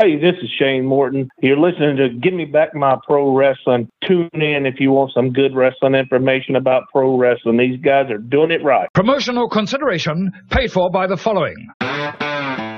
Hey, this is Shane Morton. You're listening to Give Me Back My Pro Wrestling. Tune in if you want some good wrestling information about pro wrestling. These guys are doing it right. Promotional consideration paid for by the following.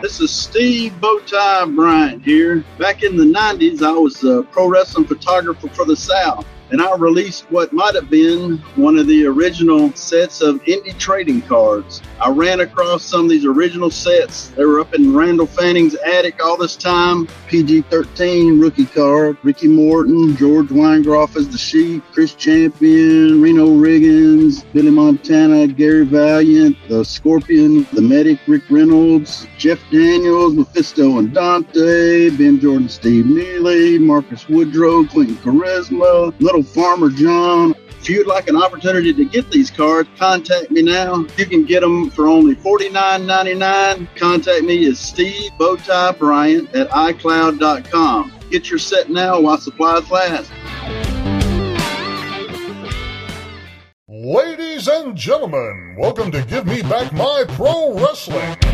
This is Steve Bowtie Bryant here. Back in the 90s, I was a pro wrestling photographer for the South and I released what might have been one of the original sets of indie trading cards. I ran across some of these original sets. They were up in Randall Fanning's attic all this time. PG 13 rookie card, Ricky Morton, George Weingroff as the Sheep, Chris Champion, Reno Riggins, Billy Montana, Gary Valiant, the Scorpion, the Medic, Rick Reynolds, Jeff Daniels, Mephisto and Dante, Ben Jordan, Steve Neely, Marcus Woodrow, Clinton Charisma, Little Farmer John. If you'd like an opportunity to get these cards, contact me now. You can get them for only $49.99. Contact me is Steve Bowtie Bryant at iCloud.com. Get your set now while supplies last. Ladies and gentlemen, welcome to Give Me Back My Pro Wrestling.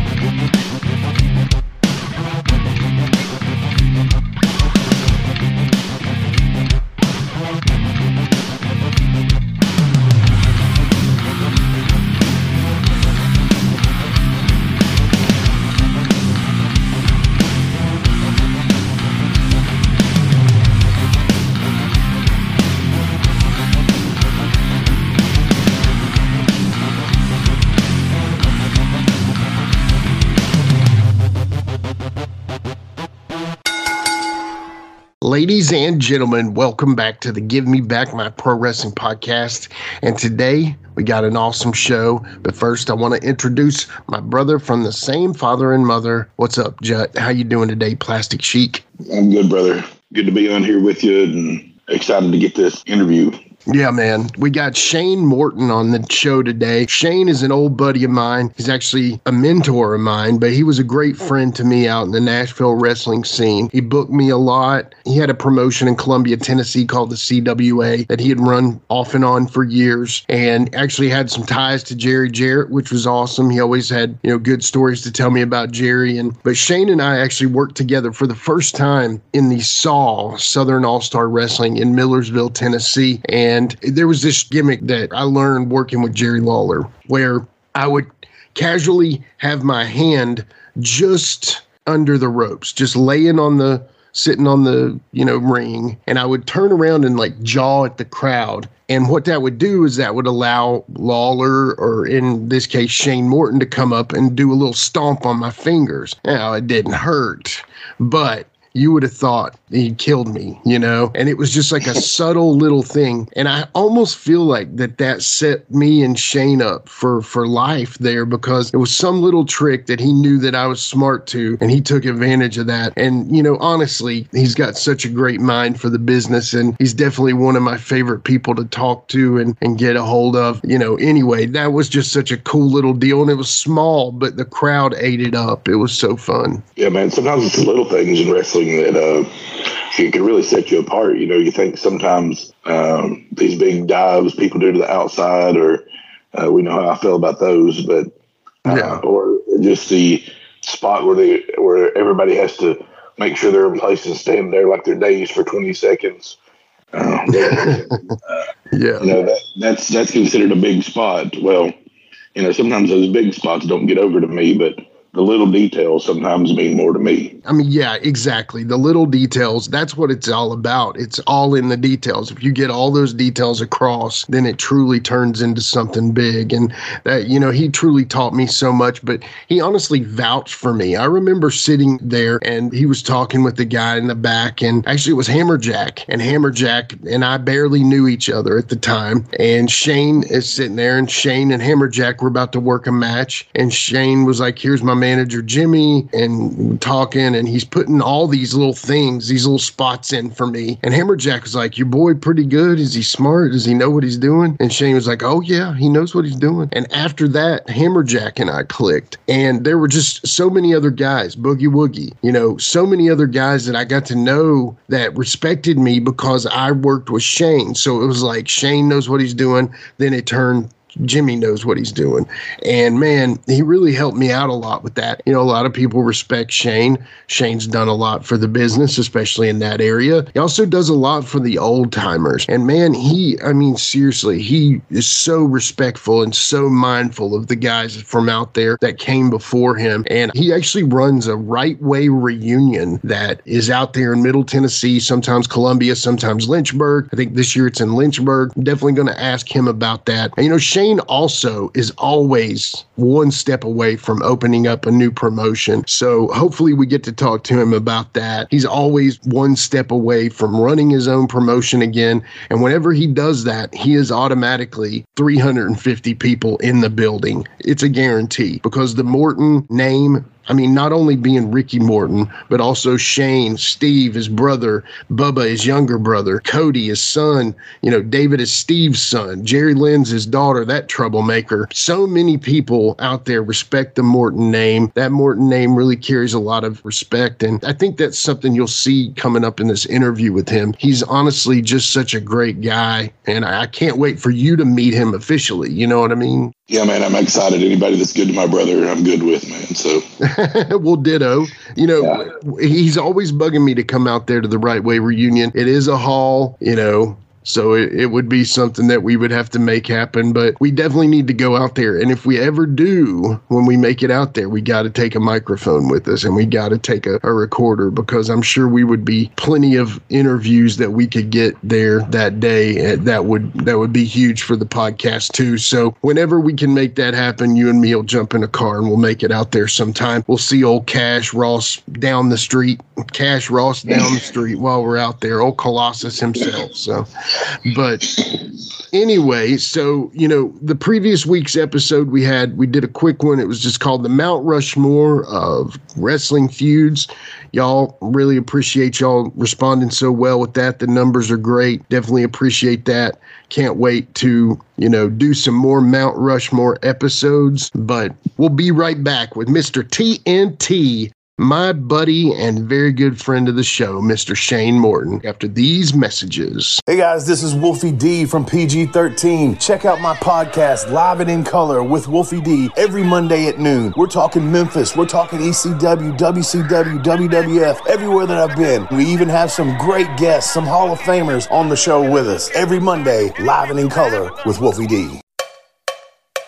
Ladies and gentlemen, welcome back to the Give Me Back My Pro Wrestling podcast. And today we got an awesome show. But first, I want to introduce my brother from the same father and mother. What's up, Jut? How you doing today, Plastic Sheik? I'm good, brother. Good to be on here with you and excited to get this interview. Yeah, man. We got Shane Morton on the show today. Shane is an old buddy of mine. He's actually a mentor of mine, but he was a great friend to me out in the Nashville wrestling scene. He booked me a lot. He had a promotion in Columbia, Tennessee called the CWA that he had run off and on for years and actually had some ties to Jerry Jarrett, which was awesome. He always had, you know, good stories to tell me about Jerry and but Shane and I actually worked together for the first time in the SAW Southern All-Star Wrestling in Millersville, Tennessee. And and there was this gimmick that I learned working with Jerry Lawler where I would casually have my hand just under the ropes, just laying on the sitting on the, you know, ring, and I would turn around and like jaw at the crowd. And what that would do is that would allow Lawler, or in this case, Shane Morton, to come up and do a little stomp on my fingers. Now, it didn't hurt, but you would have thought he killed me, you know? And it was just like a subtle little thing. And I almost feel like that that set me and Shane up for, for life there because it was some little trick that he knew that I was smart to, and he took advantage of that. And, you know, honestly, he's got such a great mind for the business, and he's definitely one of my favorite people to talk to and, and get a hold of. You know, anyway, that was just such a cool little deal. And it was small, but the crowd ate it up. It was so fun. Yeah, man. Sometimes it's the little things in wrestling that uh, it can really set you apart. You know, you think sometimes um, these big dives people do to the outside, or uh, we know how I feel about those, but uh, yeah. or just the spot where they where everybody has to make sure they're in place and stand there like they're dazed for 20 seconds. Uh, yeah, you know that, that's that's considered a big spot. Well, you know sometimes those big spots don't get over to me, but the little details sometimes mean more to me. I mean, yeah, exactly. The little details, that's what it's all about. It's all in the details. If you get all those details across, then it truly turns into something big. And that, you know, he truly taught me so much, but he honestly vouched for me. I remember sitting there and he was talking with the guy in the back, and actually it was Hammerjack. And Hammerjack and I barely knew each other at the time. And Shane is sitting there, and Shane and Hammerjack were about to work a match. And Shane was like, Here's my man manager Jimmy and talking, and he's putting all these little things, these little spots in for me. And Hammerjack was like, "Your boy pretty good. Is he smart? Does he know what he's doing?" And Shane was like, "Oh yeah, he knows what he's doing." And after that, Hammerjack and I clicked, and there were just so many other guys, Boogie Woogie, you know, so many other guys that I got to know that respected me because I worked with Shane. So it was like Shane knows what he's doing. Then it turned Jimmy knows what he's doing. And man, he really helped me out a lot with that. You know, a lot of people respect Shane. Shane's done a lot for the business, especially in that area. He also does a lot for the old timers. And man, he, I mean, seriously, he is so respectful and so mindful of the guys from out there that came before him. And he actually runs a right way reunion that is out there in Middle Tennessee, sometimes Columbia, sometimes Lynchburg. I think this year it's in Lynchburg. definitely going to ask him about that. And, you know, Shane also is always one step away from opening up a new promotion. So hopefully we get to talk to him about that. He's always one step away from running his own promotion again. And whenever he does that, he is automatically 350 people in the building. It's a guarantee because the Morton name I mean, not only being Ricky Morton, but also Shane, Steve, his brother, Bubba, his younger brother, Cody, his son, you know, David is Steve's son, Jerry Lynn's his daughter, that troublemaker. So many people out there respect the Morton name. That Morton name really carries a lot of respect. And I think that's something you'll see coming up in this interview with him. He's honestly just such a great guy. And I can't wait for you to meet him officially. You know what I mean? Yeah, man, I'm excited. Anybody that's good to my brother, I'm good with, man. So, well, ditto. You know, yeah. he's always bugging me to come out there to the Right Way reunion. It is a hall, you know, so it, it would be something that we would have to make happen, but we definitely need to go out there. And if we ever do, when we make it out there, we got to take a microphone with us and we got to take a, a recorder because I'm sure we would be plenty of interviews that we could get there that day. Eh, that would that would be huge for the podcast too. So whenever we can make that happen, you and me will jump in a car and we'll make it out there sometime. We'll see old Cash Ross down the street, Cash Ross down the street while we're out there, old Colossus himself. So but anyway, so you know, the previous week's episode we had, we did a quick one. It was just called the Mount Rushmore of wrestling feuds. Y'all really appreciate y'all responding so well with that. The numbers are great. Definitely appreciate that. Can't wait to, you know, do some more Mount Rushmore episodes. But we'll be right back with Mr. TNT my buddy and very good friend of the show, Mr. Shane Morton, after these messages. Hey guys, this is Wolfie D from PG 13. Check out my podcast, Live and in Color with Wolfie D, every Monday at noon. We're talking Memphis, we're talking ECW, WCW, WWF, everywhere that I've been. We even have some great guests, some Hall of Famers on the show with us every Monday, Live and in Color with Wolfie D.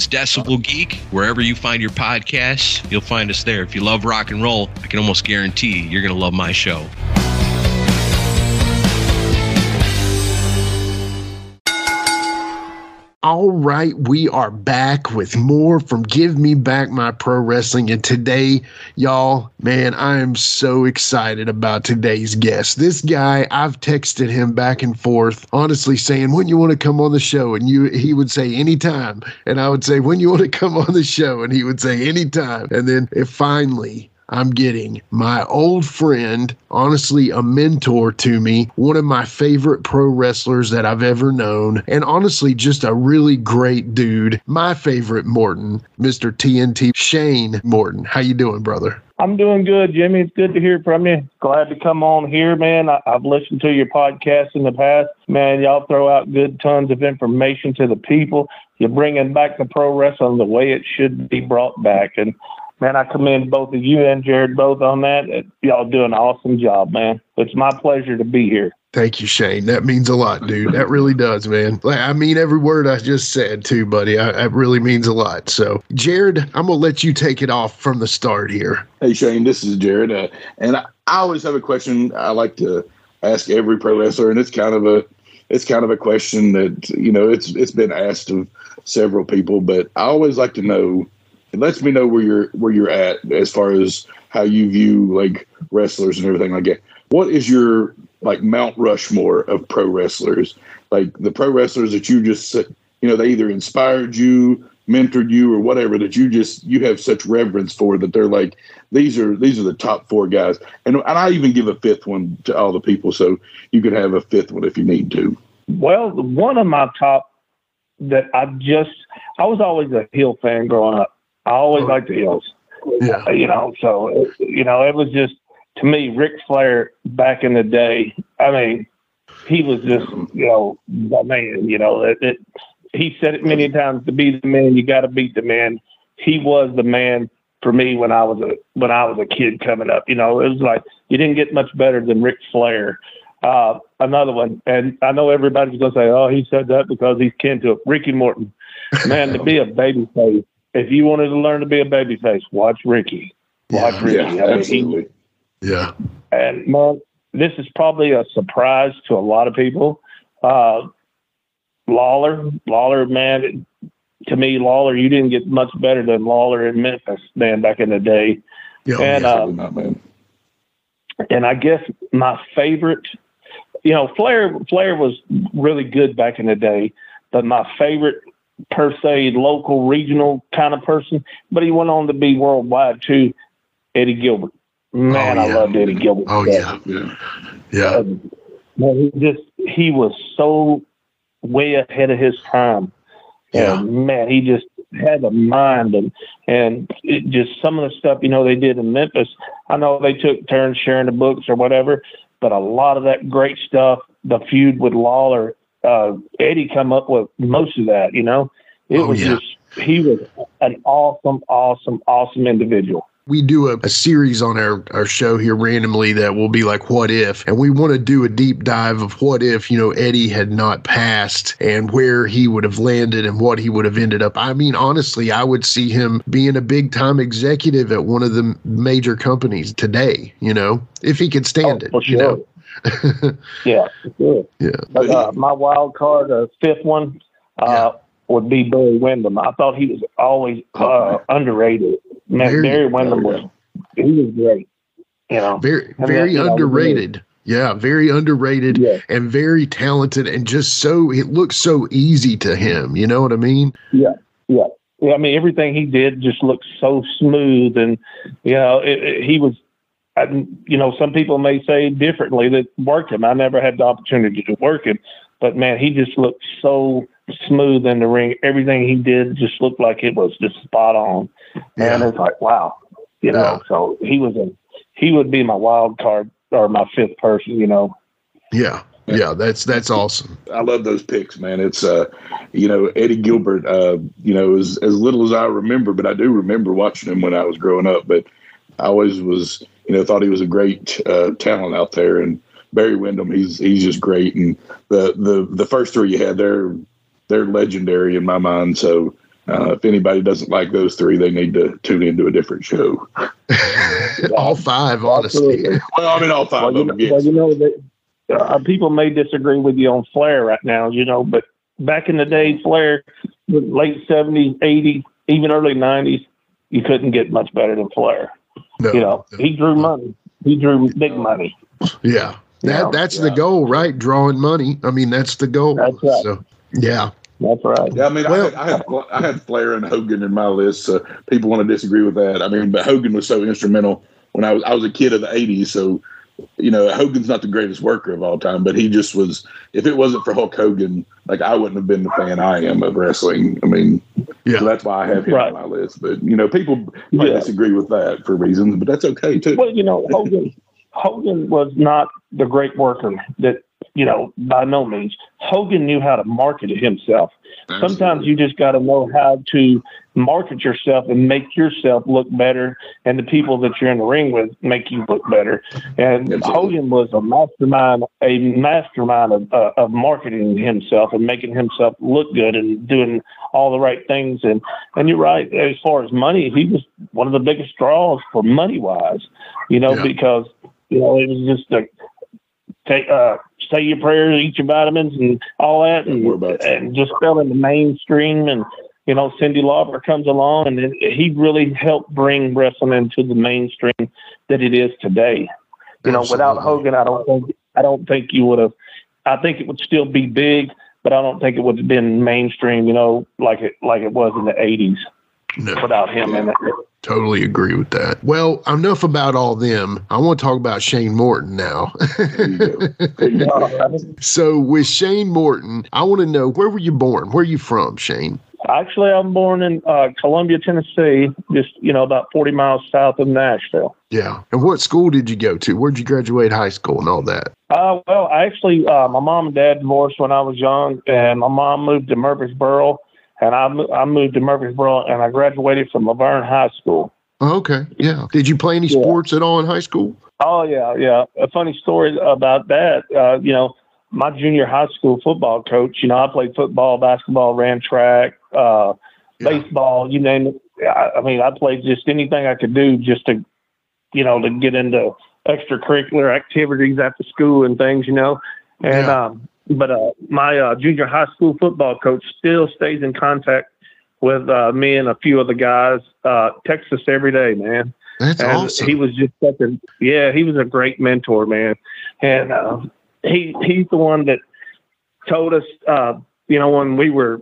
It's Decibel Geek. Wherever you find your podcasts, you'll find us there. If you love rock and roll, I can almost guarantee you're going to love my show. All right, we are back with more from Give Me Back My Pro Wrestling. And today, y'all, man, I am so excited about today's guest. This guy, I've texted him back and forth, honestly saying, when you want to come on the show? And you he would say anytime. And I would say, when you want to come on the show? And he would say anytime. And then it finally I'm getting my old friend, honestly, a mentor to me, one of my favorite pro wrestlers that I've ever known, and honestly, just a really great dude. My favorite Morton, Mr. TNT Shane Morton. How you doing, brother? I'm doing good, Jimmy. It's good to hear from you. Glad to come on here, man. I, have listened to your podcast in the past. Man, y'all throw out good tons of information to the people. You're bringing back the pro wrestling the way it should be brought back. And man, I commend both of you and Jared both on that. Y'all do an awesome job, man. It's my pleasure to be here. Thank you, Shane. That means a lot, dude. That really does, man. Like, I mean every word I just said, too, buddy. I, that really means a lot. So, Jared, I'm gonna let you take it off from the start here. Hey, Shane, this is Jared, uh, and I, I always have a question. I like to ask every pro wrestler, and it's kind of a it's kind of a question that you know it's it's been asked of several people, but I always like to know it lets me know where you're where you're at as far as how you view like wrestlers and everything like that. What is your like Mount Rushmore of pro wrestlers? Like the pro wrestlers that you just you know they either inspired you, mentored you or whatever that you just you have such reverence for that they're like these are these are the top four guys and and I even give a fifth one to all the people so you could have a fifth one if you need to. Well, one of my top that I just I was always a Hill fan growing up. I always liked the Hills. Yeah. You know, so you know, it was just to me, Ric Flair back in the day. I mean, he was just you know the man. You know, it, it he said it many times to be the man you got to beat the man he was the man for me when i was a when i was a kid coming up you know it was like you didn't get much better than Ric flair uh another one and i know everybody's going to say oh he said that because he's kin to ricky morton man to be a baby face if you wanted to learn to be a baby face watch ricky watch Yeah, ricky Yeah, I mean, he- absolutely. Yeah. and man, this is probably a surprise to a lot of people. Uh, Lawler, Lawler, man, to me, Lawler, you didn't get much better than Lawler in Memphis, man, back in the day. Yeah. And, yeah. uh, Absolutely not, man. And I guess my favorite, you know, Flair, Flair was really good back in the day, but my favorite per se local regional kind of person, but he went on to be worldwide too. Eddie Gilbert, man, Oh, I yeah. loved Eddie Gilbert. oh yeah. Yeah. Yeah. Um, man, he just he was so way ahead of his time. Yeah. And man, he just had a mind and and it just some of the stuff you know they did in Memphis. I know they took turns sharing the books or whatever, but a lot of that great stuff, the feud with Lawler, uh, Eddie come up with most of that. You know, it Oh, was yeah. just he was an awesome, awesome, awesome individual. we do a, a series on our, our show here randomly that will be like what if and we want to do a deep dive of what if you know eddie had not passed and where he would have landed and what he would have ended up i mean honestly i would see him being a big time executive at one of the major companies today you know if he could stand Oh, it for you know Yeah, sure. yeah But uh, my wild card, uh, fifth one, uh, would be Barry Windham. I thought he was always uh, underrated. Man, Very- Barry Windham was he was great. You know, very very that, you know, underrated yeah very underrated Yeah. and very talented and just so it looks so easy to him you know what i mean yeah, yeah. I mean, everything he did just looked so smooth, and you know, it, it, he was. I, you know, some people may say differently that worked him. I never had the opportunity to work him, but man, he just looked so smooth in the ring. Everything he did just looked like it was just spot on. Yeah. And it's like, wow, you know. Yeah. So he was a he would be my wild card or my fifth person. You know, Yeah, yeah, that's that's awesome. I love those picks, man. It's uh, you know, Eddie Gilbert. Uh, you know, as as little as I remember, but I do remember watching him when I was growing up. But I always was, you know, thought he was a great uh, talent out there. And Barry Windham, he's he's just great. And the the the first three you had, they're they're legendary in my mind. So. Uh, if anybody doesn't like those three, they need to tune into a different show. All five, honestly. Absolutely. Well, I mean, all five well, you of know, them. Yes. well, you know that uh, people may disagree with you on Flair right now, you know, but back in the day, Flair, late seventies, eighties, even early nineties, you couldn't get much better than Flair. No, You know, no. he drew money. He drew big money. yeah, that Yeah, that's the goal, right? Drawing money. I mean, that's the goal. That's right. So, yeah, That's right. Yeah, I mean, Well- I, had, I had I had Flair and Hogan in my list. So people want to disagree with that. I mean, but Hogan was so instrumental when I was I was a kid of the '80s. So you know, Hogan's not the greatest worker of all time, but he just was. If it wasn't for Hulk Hogan, like I wouldn't have been the fan I am of wrestling. I mean, Yeah. so that's why I have him Right. on my list. But you know, people might Yeah. disagree with that for reasons, but that's okay too. Well, you know, Hogan Hogan was not the great worker that you know by no means. Hogan knew how to market himself. Sometimes you just got to know how to market yourself and make yourself look better, and the people that you're in the ring with make you look better. And Absolutely. Hogan was a mastermind, a mastermind of, uh, of marketing himself and making himself look good and doing all the right things. And and you're right, as far as money, he was one of the biggest draws for money wise. You know, Yeah. because you know it was just a take uh say your prayers, eat your vitamins, and all that, Don't worry about and, and just fell in the mainstream. And you know, Cyndi Lauper comes along, and it, he really helped bring wrestling into the mainstream that it is today. You know, without Hogan, I don't think I don't think you would have. I think it would still be big, but I don't think it would have been mainstream, you know, like it like it was in the '80s No. without him in it. Totally agree with that. Well, enough about all them. I want to talk about Shane Morton now. so, with Shane Morton, I want to know where were you born? Where are you from, Shane? Actually, I'm born in uh, Columbia, Tennessee, just you know about 40 miles south of Nashville. Yeah. And what school did you go to? Where'd you graduate high school and all that? Uh, well, actually, uh, my mom and dad divorced when I was young, and my mom moved to Murfreesboro, and I, I moved to Murfreesboro, and I graduated from La Vergne High School. Oh, okay. Yeah. Did you play any Yeah. sports at all in high school? Oh yeah, yeah. A funny story about that. Uh, you know, my junior high school football coach. You know, I played football, basketball, ran track, uh, Yeah. baseball. You name it. I, I mean, I played just anything I could do just to, you know, to get into extracurricular activities after school and things. You know, and Yeah. um, but uh, my uh, junior high school football coach still stays in contact with uh, me and a few of the guys. Uh, texts us every day, man That's and awesome. he was just such a yeah he was a great mentor man and uh, he he's the one that told us uh, you know when we were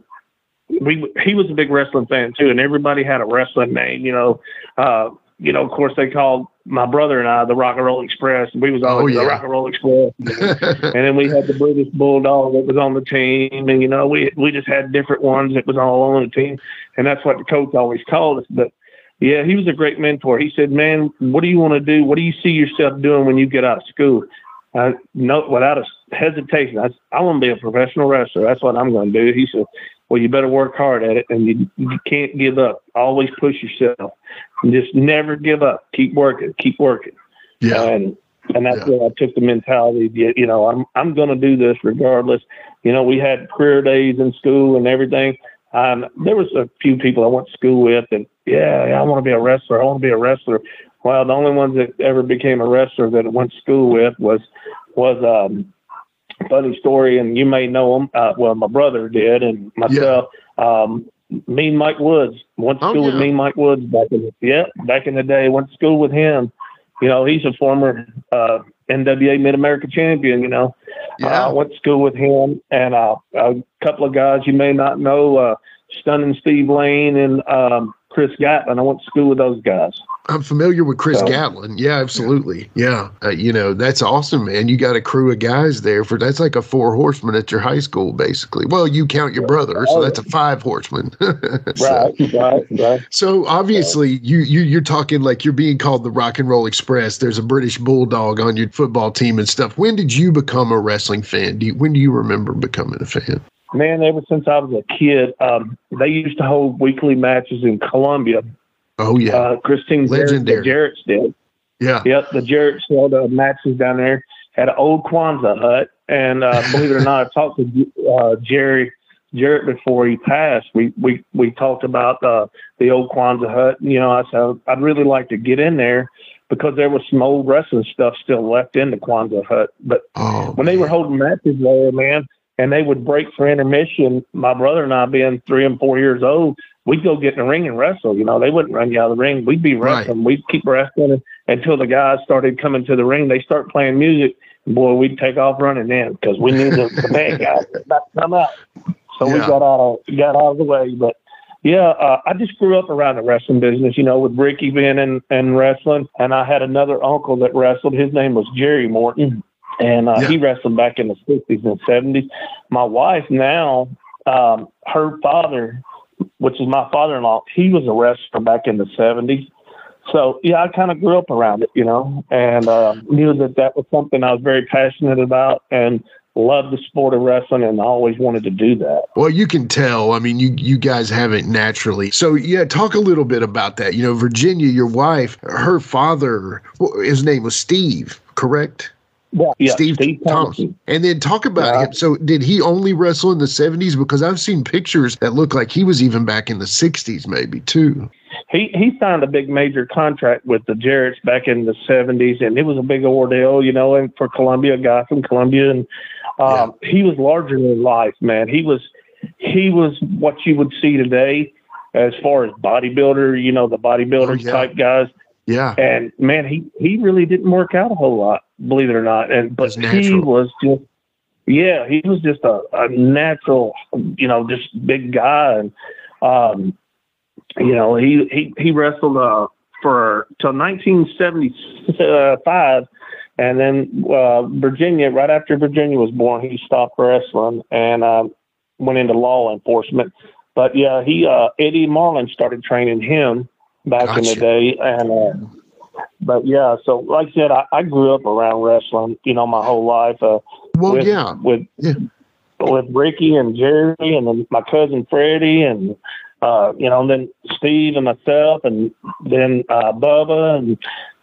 we he was a big wrestling fan too and everybody had a wrestling name you know uh, you know of course they called my brother and I the Rock and Roll Express and we was always Oh, yeah. the Rock and Roll Express and then we had the British Bulldog that was on the team, and you know we we just had different ones that was all on the team, and that's what the coach always called us. But yeah, he was a great mentor. He said, "Man, what do you want to do? What do you see yourself doing when you get out of school?" Uh, no, without a hesitation, I, I want to be a professional wrestler. That's what I'm going to do. He said, "Well, you better work hard at it, and you, you can't give up. Always push yourself, and just never give up. Keep working. Keep working." yeah. and and that's Yeah. where I took the mentality. You you know, I'm I'm going to do this regardless. You know, we had career days in school and everything. Um, there was a few people I went to school with, and yeah, yeah I want to be a wrestler. I want to be a wrestler. Well, the only ones that ever became a wrestler that I went to school with was was um, funny story, and you may know him. Uh, well, my brother did, and myself. Um, me and Mike Woods went to Oh, school with yeah. me and Mike Woods back in the, yeah back in the day. Went to school with him. You know, he's a former uh, NWA Mid America champion. You know, Yeah. uh, went to school with him and uh, a couple of guys you may not know, uh, Stunning Steve Lane and um, Chris Gatlin. I went to school with those guys. I'm familiar with Chris So- Gatlin. Yeah, absolutely. Yeah. Uh, you know, that's awesome, man. You got a crew of guys there for that's like a four horseman at your high school, basically. Well, you count your brother, so that's a five horseman. so, Right, right, right. so obviously you, you you're talking like you're being called the rock and roll express. There's a British bulldog on your football team and stuff. When did you become a wrestling fan? Do you, when do you remember becoming a fan? Man, ever since I was a kid, um, they used to hold weekly matches in Columbia. Oh yeah. Uh, Christine Jarrett, Legendary. the Jarrett's did. yeah. Yep, the Jarrett held uh, matches down there. Had an old Quonset hut, and uh, believe it or not, I talked to uh, Jerry Jarrett before he passed. We we we talked about uh, the old Quonset hut. You know, I said I'd really like to get in there because there was some old wrestling stuff still left in the Quonset hut. But Oh when they were holding matches there, man, and they would break for intermission, my brother and I being three and four years old, we'd go get in the ring and wrestle. You know, they wouldn't run you out of the ring. We'd be Right. wrestling. We'd keep wrestling until the guys started coming to the ring. They start playing music. Boy, we'd take off running in because we knew the, the bad guys were about to come out. So we got out of got out of the way. But yeah, uh, I just grew up around the wrestling business, you know, with Ricky being in, in wrestling. And I had another uncle that wrestled. His name was Jerry Morton. And uh, Yeah. he wrestled back in the 60s and 70s. My wife now, um, her father, which is my father in law, he was a wrestler back in the 70s. So, yeah, I kind of grew up around it, you know, and uh, knew that that was something I was very passionate about and loved the sport of wrestling and always wanted to do that. Well, you can tell. I mean, you you guys have it naturally. So yeah, talk a little bit about that. You know, Virginia, your wife, her father, his name was Steve, correct? Yeah, yeah Steve, Steve, Thompson. And then talk about Yeah. him. So did he only wrestle in the seventies? Because I've seen pictures that look like he was even back in the sixties, maybe too. he he signed a big major contract with the Jarretts back in the seventies, and it was a big ordeal, you know, and for Columbia, a guy from Columbia, and um, he was larger than life, man. He was he was what you would see today as far as bodybuilder, you know, the bodybuilder Oh, yeah. type guys. Yeah. And man, he he really didn't work out a whole lot, believe it or not. And but he was just Yeah, he was just a, a natural, you know, just big guy, and um, you know, he he he wrestled uh, for till 1975, and then uh, Virginia. Right after Virginia was born, he stopped wrestling and uh, went into law enforcement. But yeah, he uh, Eddie Marlin started training him back in the day, and uh, but yeah, so like I said, I, I grew up around wrestling, you know, my whole life. Uh, Well, with, yeah. with Yeah. with Ricky and Jerry, and then my cousin Freddie, and uh, you know, then Steve and myself, and then uh, Bubba, and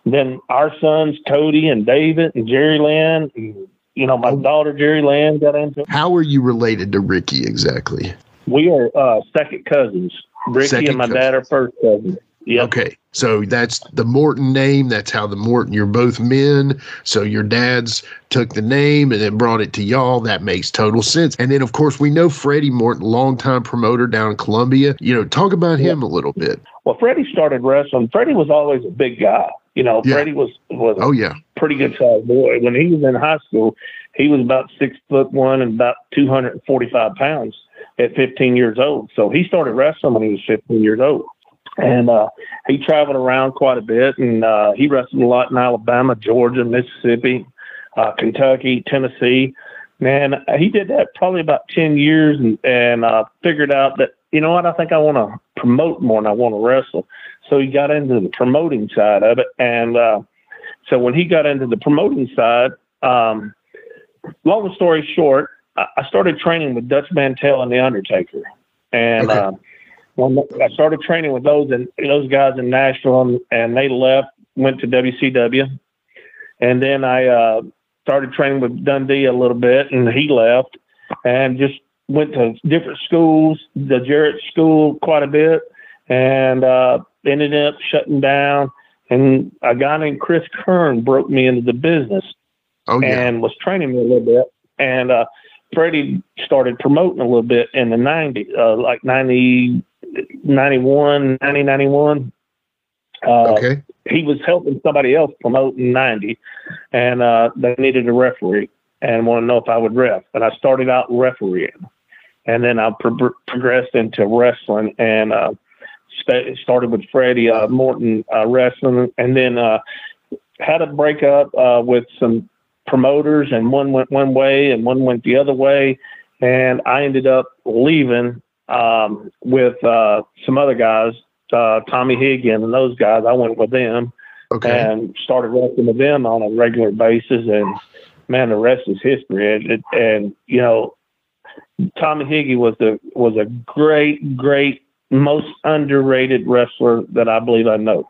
then our sons Cody and David and Jerry Lynn. And, you know, my Oh. daughter Jerry Lynn got into. it. How are you related to Ricky exactly? We are uh, second cousins. Ricky Second and my dad are first cousins. Yep. Okay. So that's the Morton name. That's how the Morton, you're both men. So your dads took the name and then brought it to y'all. That makes total sense. And then, of course, we know Freddie Morton, longtime promoter down in Columbia. You know, talk about him a little bit. Well, Freddie started wrestling. Freddie was always a big guy. You know, Yeah. Freddie was was Oh, yeah. pretty good sized boy. When he was in high school, he was about six foot one and about 245 pounds at 15 years old. So he started wrestling when he was 15 years old. And uh, he traveled around quite a bit and uh, he wrestled a lot in Alabama, Georgia, Mississippi, uh, Kentucky, Tennessee. Man, he did that probably about 10 years and, and uh, figured out that, you know what, I think I want to promote more than I want to wrestle. So he got into the promoting side of it. And uh, so when he got into the promoting side, um, long story short, I, I started training with Dutch Mantell and The Undertaker. And Okay. uh, when I started training with those and those guys in Nashville, and, and they left, went to WCW, and then I uh, started training with Dundee a little bit, and he left, and just went to different schools, the Jarrett School quite a bit, and uh, ended up shutting down. And a guy named Chris Kern broke me into the business Oh, yeah. and was training me a little bit. And uh, Freddie started promoting a little bit in the 90s, uh, like 90, 91, 90, 91. Uh, okay. He was helping somebody else promote in 90, and uh, they needed a referee and wanted to know if I would ref. And I started out refereeing. And then I pro- progressed into wrestling and uh, sta started with Freddie uh, Morton uh, wrestling, and then uh, had a breakup uh, with some promoters, and one went one way and one went the other way, and I ended up leaving um, with uh, some other guys, uh, Tommy Higgin and those guys. I went with them Okay. and started wrestling with them on a regular basis, and man, the rest is history. And, it, and you know, Tommy Higgy was the was a great, great, most underrated wrestler that I believe I know.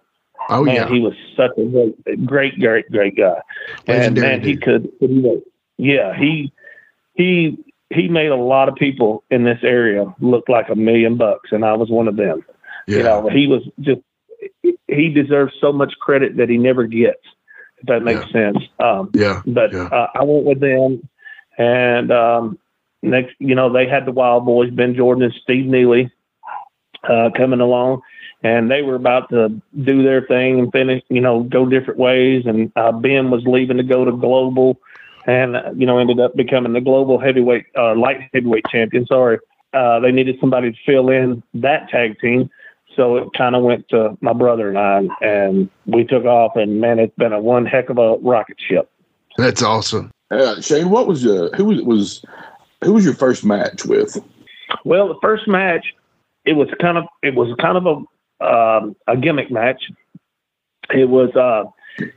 oh, man, yeah. he was such a great, great, great, great guy. and Legendary man, he could, you know, yeah, he he he made a lot of people in this area look like a million bucks, and I was one of them. yeah. You know, he was just he deserves so much credit that he never gets. If that makes sense. Um, yeah. but Yeah. uh, I went with them, and um, next, you know, they had the Wild Boys, Ben Jordan and Steve Neely, uh, coming along, and they were about to do their thing and finish, you know, go different ways. And uh, Ben was leaving to go to Global, and uh, you know, ended up becoming the Global Heavyweight, uh, Light Heavyweight Champion. Sorry, uh, they needed somebody to fill in that tag team. So it kind of went to my brother and I, and we took off. And man, it's been a one heck of a rocket ship. That's awesome. Uh, Shane, what was uh, who was was who was your first match with? Well, the first match, it was kind of it was kind of a um, a gimmick match. It was uh,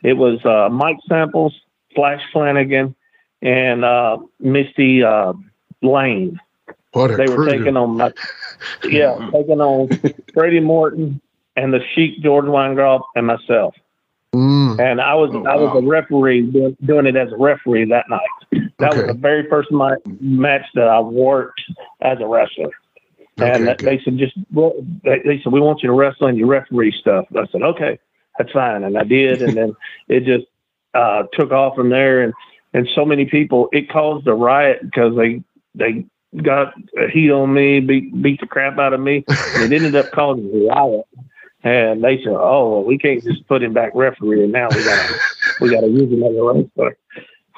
it was uh, Mike Samples, Flash Flanagan, and uh, Misty uh, Lane. What a They were taking on my, yeah, taking on Freddie Morton and the Sheik Jordan Weingroff and myself. Mm, And I was Oh, I was wow. a referee doing, doing it as a referee that night. That was the very first mi- match that I worked as a wrestler. And okay, they said, just, well, they, they said, we want you to wrestle and you referee stuff. I said, okay, that's fine. And I did. And then it just uh, took off from there. And, and so many people, it caused a riot because they, they got a heat on me, beat, beat the crap out of me. And it ended up causing a riot. And they said, oh, well, we can't just put him back referee. And now we got to, we got to use him as a wrestler.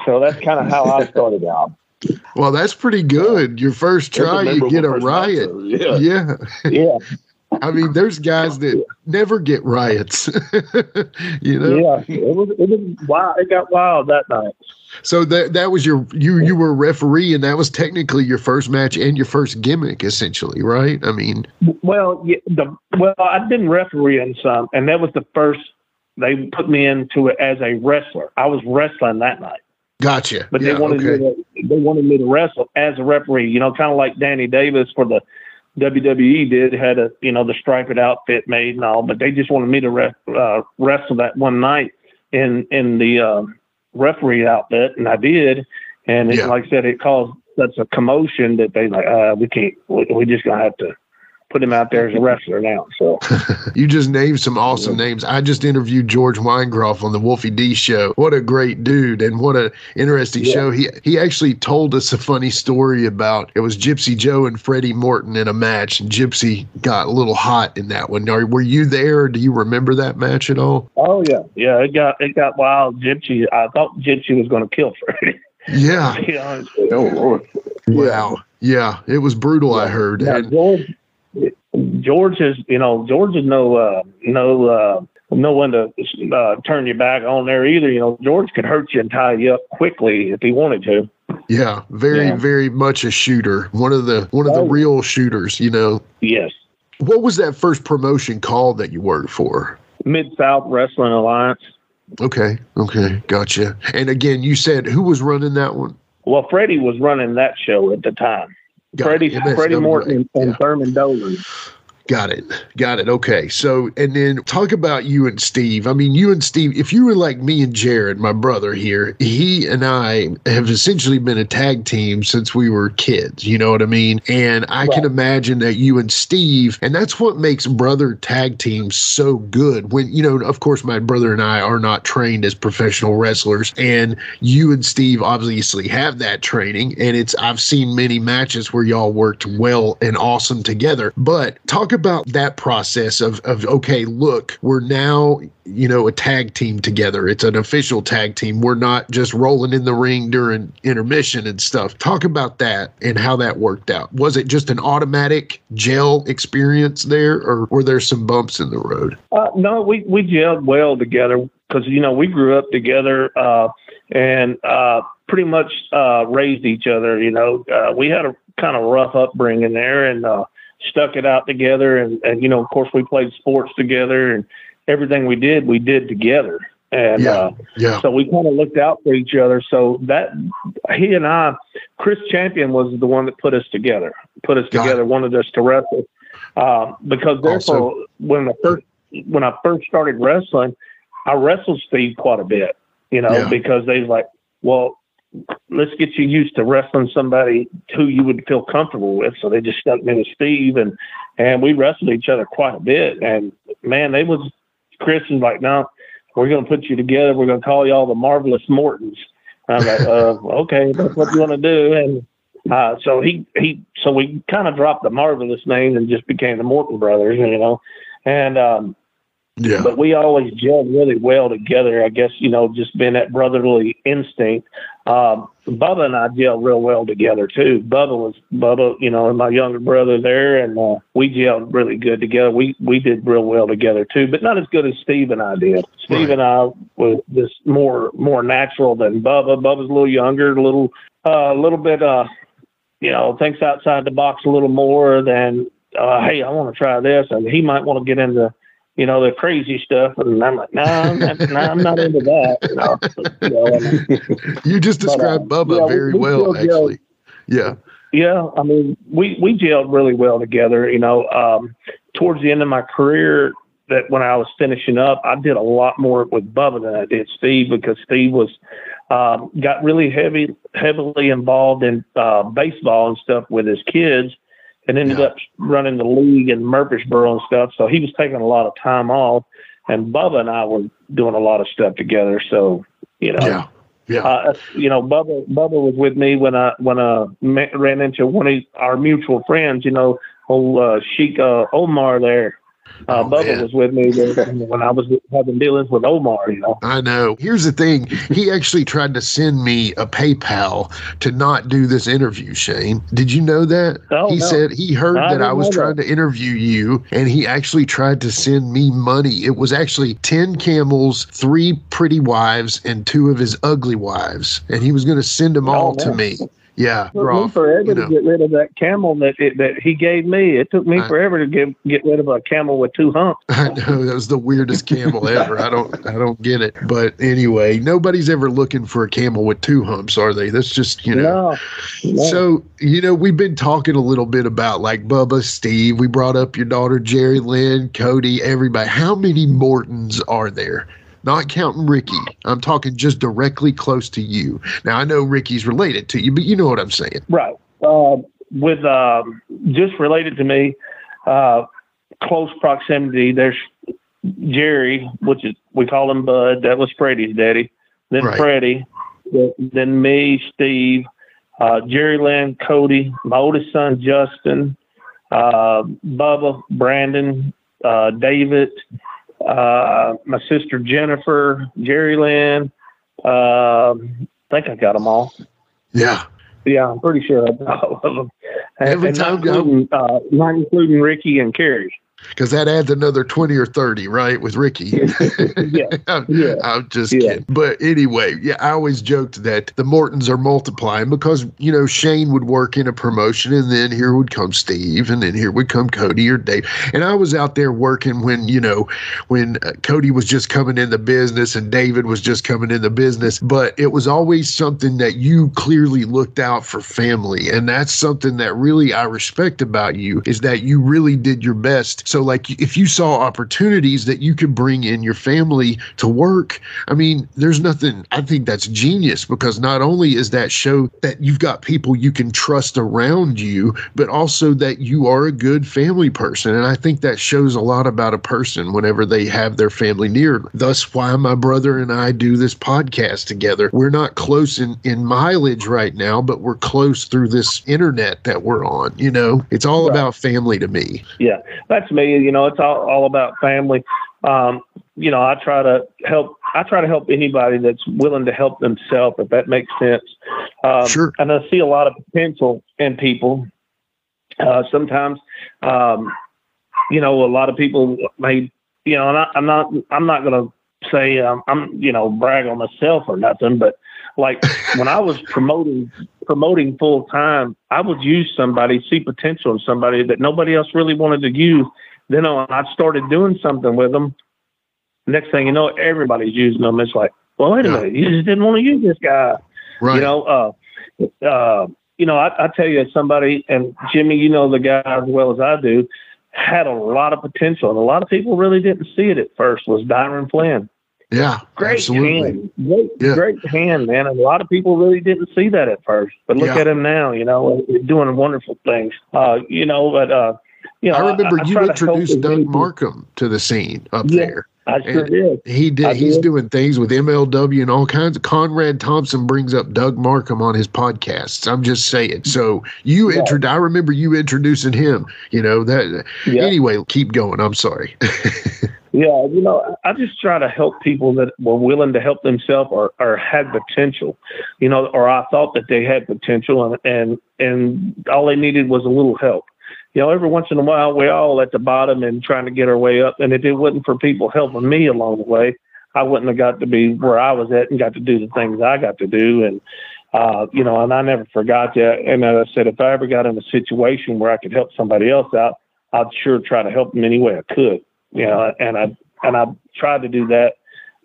So that's kind of how I started out. Well, that's pretty good. Your first try, you get a riot. match, though. Yeah. Yeah, I mean, there's guys that never get riots. you know. yeah. It was it was wild. It got wild that night. So that that was your you you were a referee, and that was technically your first match and your first gimmick, essentially, right? I mean, Well, yeah, the well, I'd been refereeing some, and that was the first they put me into it as a wrestler. I was wrestling that night, gotcha. but yeah, they wanted okay. me to, they wanted me to wrestle as a referee. You know, kind of like Danny Davis for the WWE did had a you know the striped outfit made and all, but they just wanted me to re- uh, wrestle that one night in in the um, referee outfit, and I did. And it, Yeah. like I said, it caused such a commotion that they like, uh, we can't, we, we just gonna have to put him out there as a wrestler now. So You just named some awesome names. I just interviewed George Weingroff on the Wolfie D show. What a great dude and what an interesting Yeah. show. He he actually told us a funny story about it was Gypsy Joe and Freddie Morton in a match, and Gypsy got a little hot in that one. Are, were you there? Do you remember that match at all? Oh yeah, yeah. It got it got wild. Gypsy. I thought Gypsy was going to kill Freddie. Yeah. to be honest with you. Oh Lord. Wow. Yeah, it was brutal. I heard. Now, And George, George is you know George is no uh, no uh, no one to uh, turn your back on there either. You know George could hurt you and tie you up quickly if he wanted to. yeah, very Yeah. very much a shooter. One of the one of the Oh. real shooters. You know. Yes, What was that first promotion called that you worked for? Mid South Wrestling Alliance. Okay. Okay. Gotcha. And again, you said who was running that one? Well, Freddie was running that show at the time. Got Freddie, Freddie Morton and, and yeah. Thurman Dolan. Got it. Got it. Okay. So, and then talk about you and Steve. I mean, you and Steve, if you were like me and Jared, my brother here, he and I have essentially been a tag team since we were kids. You know what I mean? And I can imagine that you and Steve, and that's what makes brother tag teams so good. When, you know, of course, my brother and I are not trained as professional wrestlers, and you and Steve obviously have that training. And it's, I've seen many matches where y'all worked well and awesome together. But talk about that process of, of okay, look, we're now, you know, a tag team together. It's an official tag team. We're not just rolling in the ring during intermission and stuff. Talk about that and how that worked out. Was it just an automatic gel experience there, or were there some bumps in the road? Uh, no, we we gelled well together because you know we grew up together uh, and uh, pretty much uh, raised each other. You know, uh, we had a kind of rough upbringing there and uh, stuck it out together. And, and you know, of course, we played sports together and everything we did, we did together. And Yeah. uh, Yeah. so we kind of looked out for each other. So that he and I, Chris Champion was the one that put us together, put us Got together, wanted us to wrestle. Um, because therefore, when I first when I first started wrestling, I wrestled Steve quite a bit, you know, Yeah. because they was like, well, let's get you used to wrestling somebody who you would feel comfortable with. So they just stuck me with Steve and and we wrestled each other quite a bit. And man, they was Chris was like, no, we're going to put you together. We're going to call you all the marvelous Mortons. And I'm like, uh, okay, that's what you want to do. And uh, so he he so we kind of dropped the marvelous name and just became the Morton brothers, you know. And um, Yeah. but we always gelled really well together. I guess you know, just being that brotherly instinct. Um, Bubba and I gelled real well together too. Bubba was Bubba, you know, and my younger brother there, and uh, we gelled really good together. We we did real well together too, but not as good as Steve and I did. Steve Right. and I was just more more natural than Bubba. Bubba's a little younger, a little uh, a little bit uh, you know, thinks outside the box a little more than uh, hey, I want to try this, and he might want to get into you know, the crazy stuff. And I'm like, no, I'm not, no, I'm not into that. You know, you know, You just But, uh, described Bubba yeah, very we well, still gel. actually. Yeah. yeah, I mean, we, we gelled really well together. You know, um, towards the end of my career, that when I was finishing up, I did a lot more with Bubba than I did Steve because Steve was um, got really heavy, heavily involved in uh, baseball and stuff with his kids, and ended Yeah. up running the league in Murfreesboro and stuff. So he was taking a lot of time off, and Bubba and I were doing a lot of stuff together. So you know, Yeah. Yeah. uh, you know, Bubba Bubba was with me when I when I met, ran into one of our mutual friends. You know, old uh, Sheik uh, Omar there. Uh, Oh, Bubba man. was with me when when I was having dealings with Omar. You know. I know. Here's the thing. He actually tried to send me a PayPal to not do this interview, Shane. Did you know that? Oh, he no. said he heard I that I was trying to interview you and he actually tried to send me money. It was actually 10 camels, three pretty wives, and two of his ugly wives. And he was going to send them Oh, all to me. Yeah, It took me forever you know. to get rid of that camel that it, that he gave me. It took me I- forever to get get rid of a camel with two humps. I know that was the weirdest camel ever. I don't I don't get it. But anyway, nobody's ever looking for a camel with two humps, are they? That's just, you know. No, no. So, you know, we've been talking a little bit about like Bubba, Steve. We brought up your daughter, Jerry Lynn, Cody, everybody. How many Mortons are there? Not counting Ricky. I'm talking just directly close to you. Now, I know Ricky's related to you, but you know what I'm saying. Right. Uh, with um, just related to me, uh, close proximity. There's Jerry, which is we call him Bud. That was Freddie's daddy. Then Right. Freddie. Then me, Steve, uh, Jerry Lynn, Cody, my oldest son Justin, uh, Bubba, Brandon, uh, David, uh, my sister Jennifer, Jerry Lynn. Uh, I think I got them all. Yeah. Yeah, I'm pretty sure I got all of them. And, Every time not including, uh, not including Ricky and Carrie. Because that adds another 20 or 30, right, with Ricky. Yeah, I'm, yeah. I'm just Yeah. kidding. But anyway, yeah, I always joked that the Mortons are multiplying because, you know, Shane would work in a promotion and then here would come Steve and then here would come Cody or Dave. And I was out there working when, you know, when uh, Cody was just coming in the business and David was just coming in the business. But it was always something that you clearly looked out for family. And that's something that really I respect about you is that you really did your best. So, like, if you saw opportunities that you could bring in your family to work, I mean, there's nothing, I think that's genius because not only is that show that you've got people you can trust around you, but also that you are a good family person. And I think that shows a lot about a person whenever they have their family near. Thus, why my brother and I do this podcast together. We're not close in, in mileage right now, but we're close through this internet that we're on. You know, it's all Right. about family to me. Yeah, that's me. You know, it's all, all about family. Um, you know, I try to help. I try to help anybody that's willing to help themselves, if that makes sense. Um, Sure. And I see a lot of potential in people. Uh, sometimes, um, you know, a lot of people may, you know, and I, I'm not, I'm not going to say um, I'm, you know, brag on myself or nothing, but like when I was promoting promoting full time, I would use somebody, see potential in somebody that nobody else really wanted to use. Then when I started doing something with them, next thing you know, everybody's using them. It's like, well, wait a Yeah. minute, you just didn't want to use this guy. Right. You know, uh, uh, you know, I, I tell you, somebody, and Jimmy, you know the guy as well as I do, had a lot of potential, and a lot of people really didn't see it at first. Was Dyron Flynn yeah. great absolutely. hand, great, Yeah. great hand, man. And a lot of people really didn't see that at first, but look Yeah. at him now. You know, doing wonderful things. Uh, you know, but uh, you know, I remember I you to help introduced Doug Markham to the scene up Yeah. there. I sure did. He did. I He's did. doing things with MLW and all kinds. of Conrad Thompson brings up Doug Markham on his podcasts. I'm just saying. So you Yeah. introduced. I remember you introducing him. You know that. Yeah. Anyway, keep going. I'm sorry. Yeah, you know, I just try to help people that were willing to help themselves or, or had potential, you know, or I thought that they had potential and, and, and all they needed was a little help. You know, every once in a while, we're all at the bottom and trying to get our way up. And if it wasn't for people helping me along the way, I wouldn't have got to be where I was at and got to do the things I got to do. And, uh, you know, and I never forgot that. And as I said, if I ever got in a situation where I could help somebody else out, I'd sure try to help them any way I could you know, and I and I tried to do that,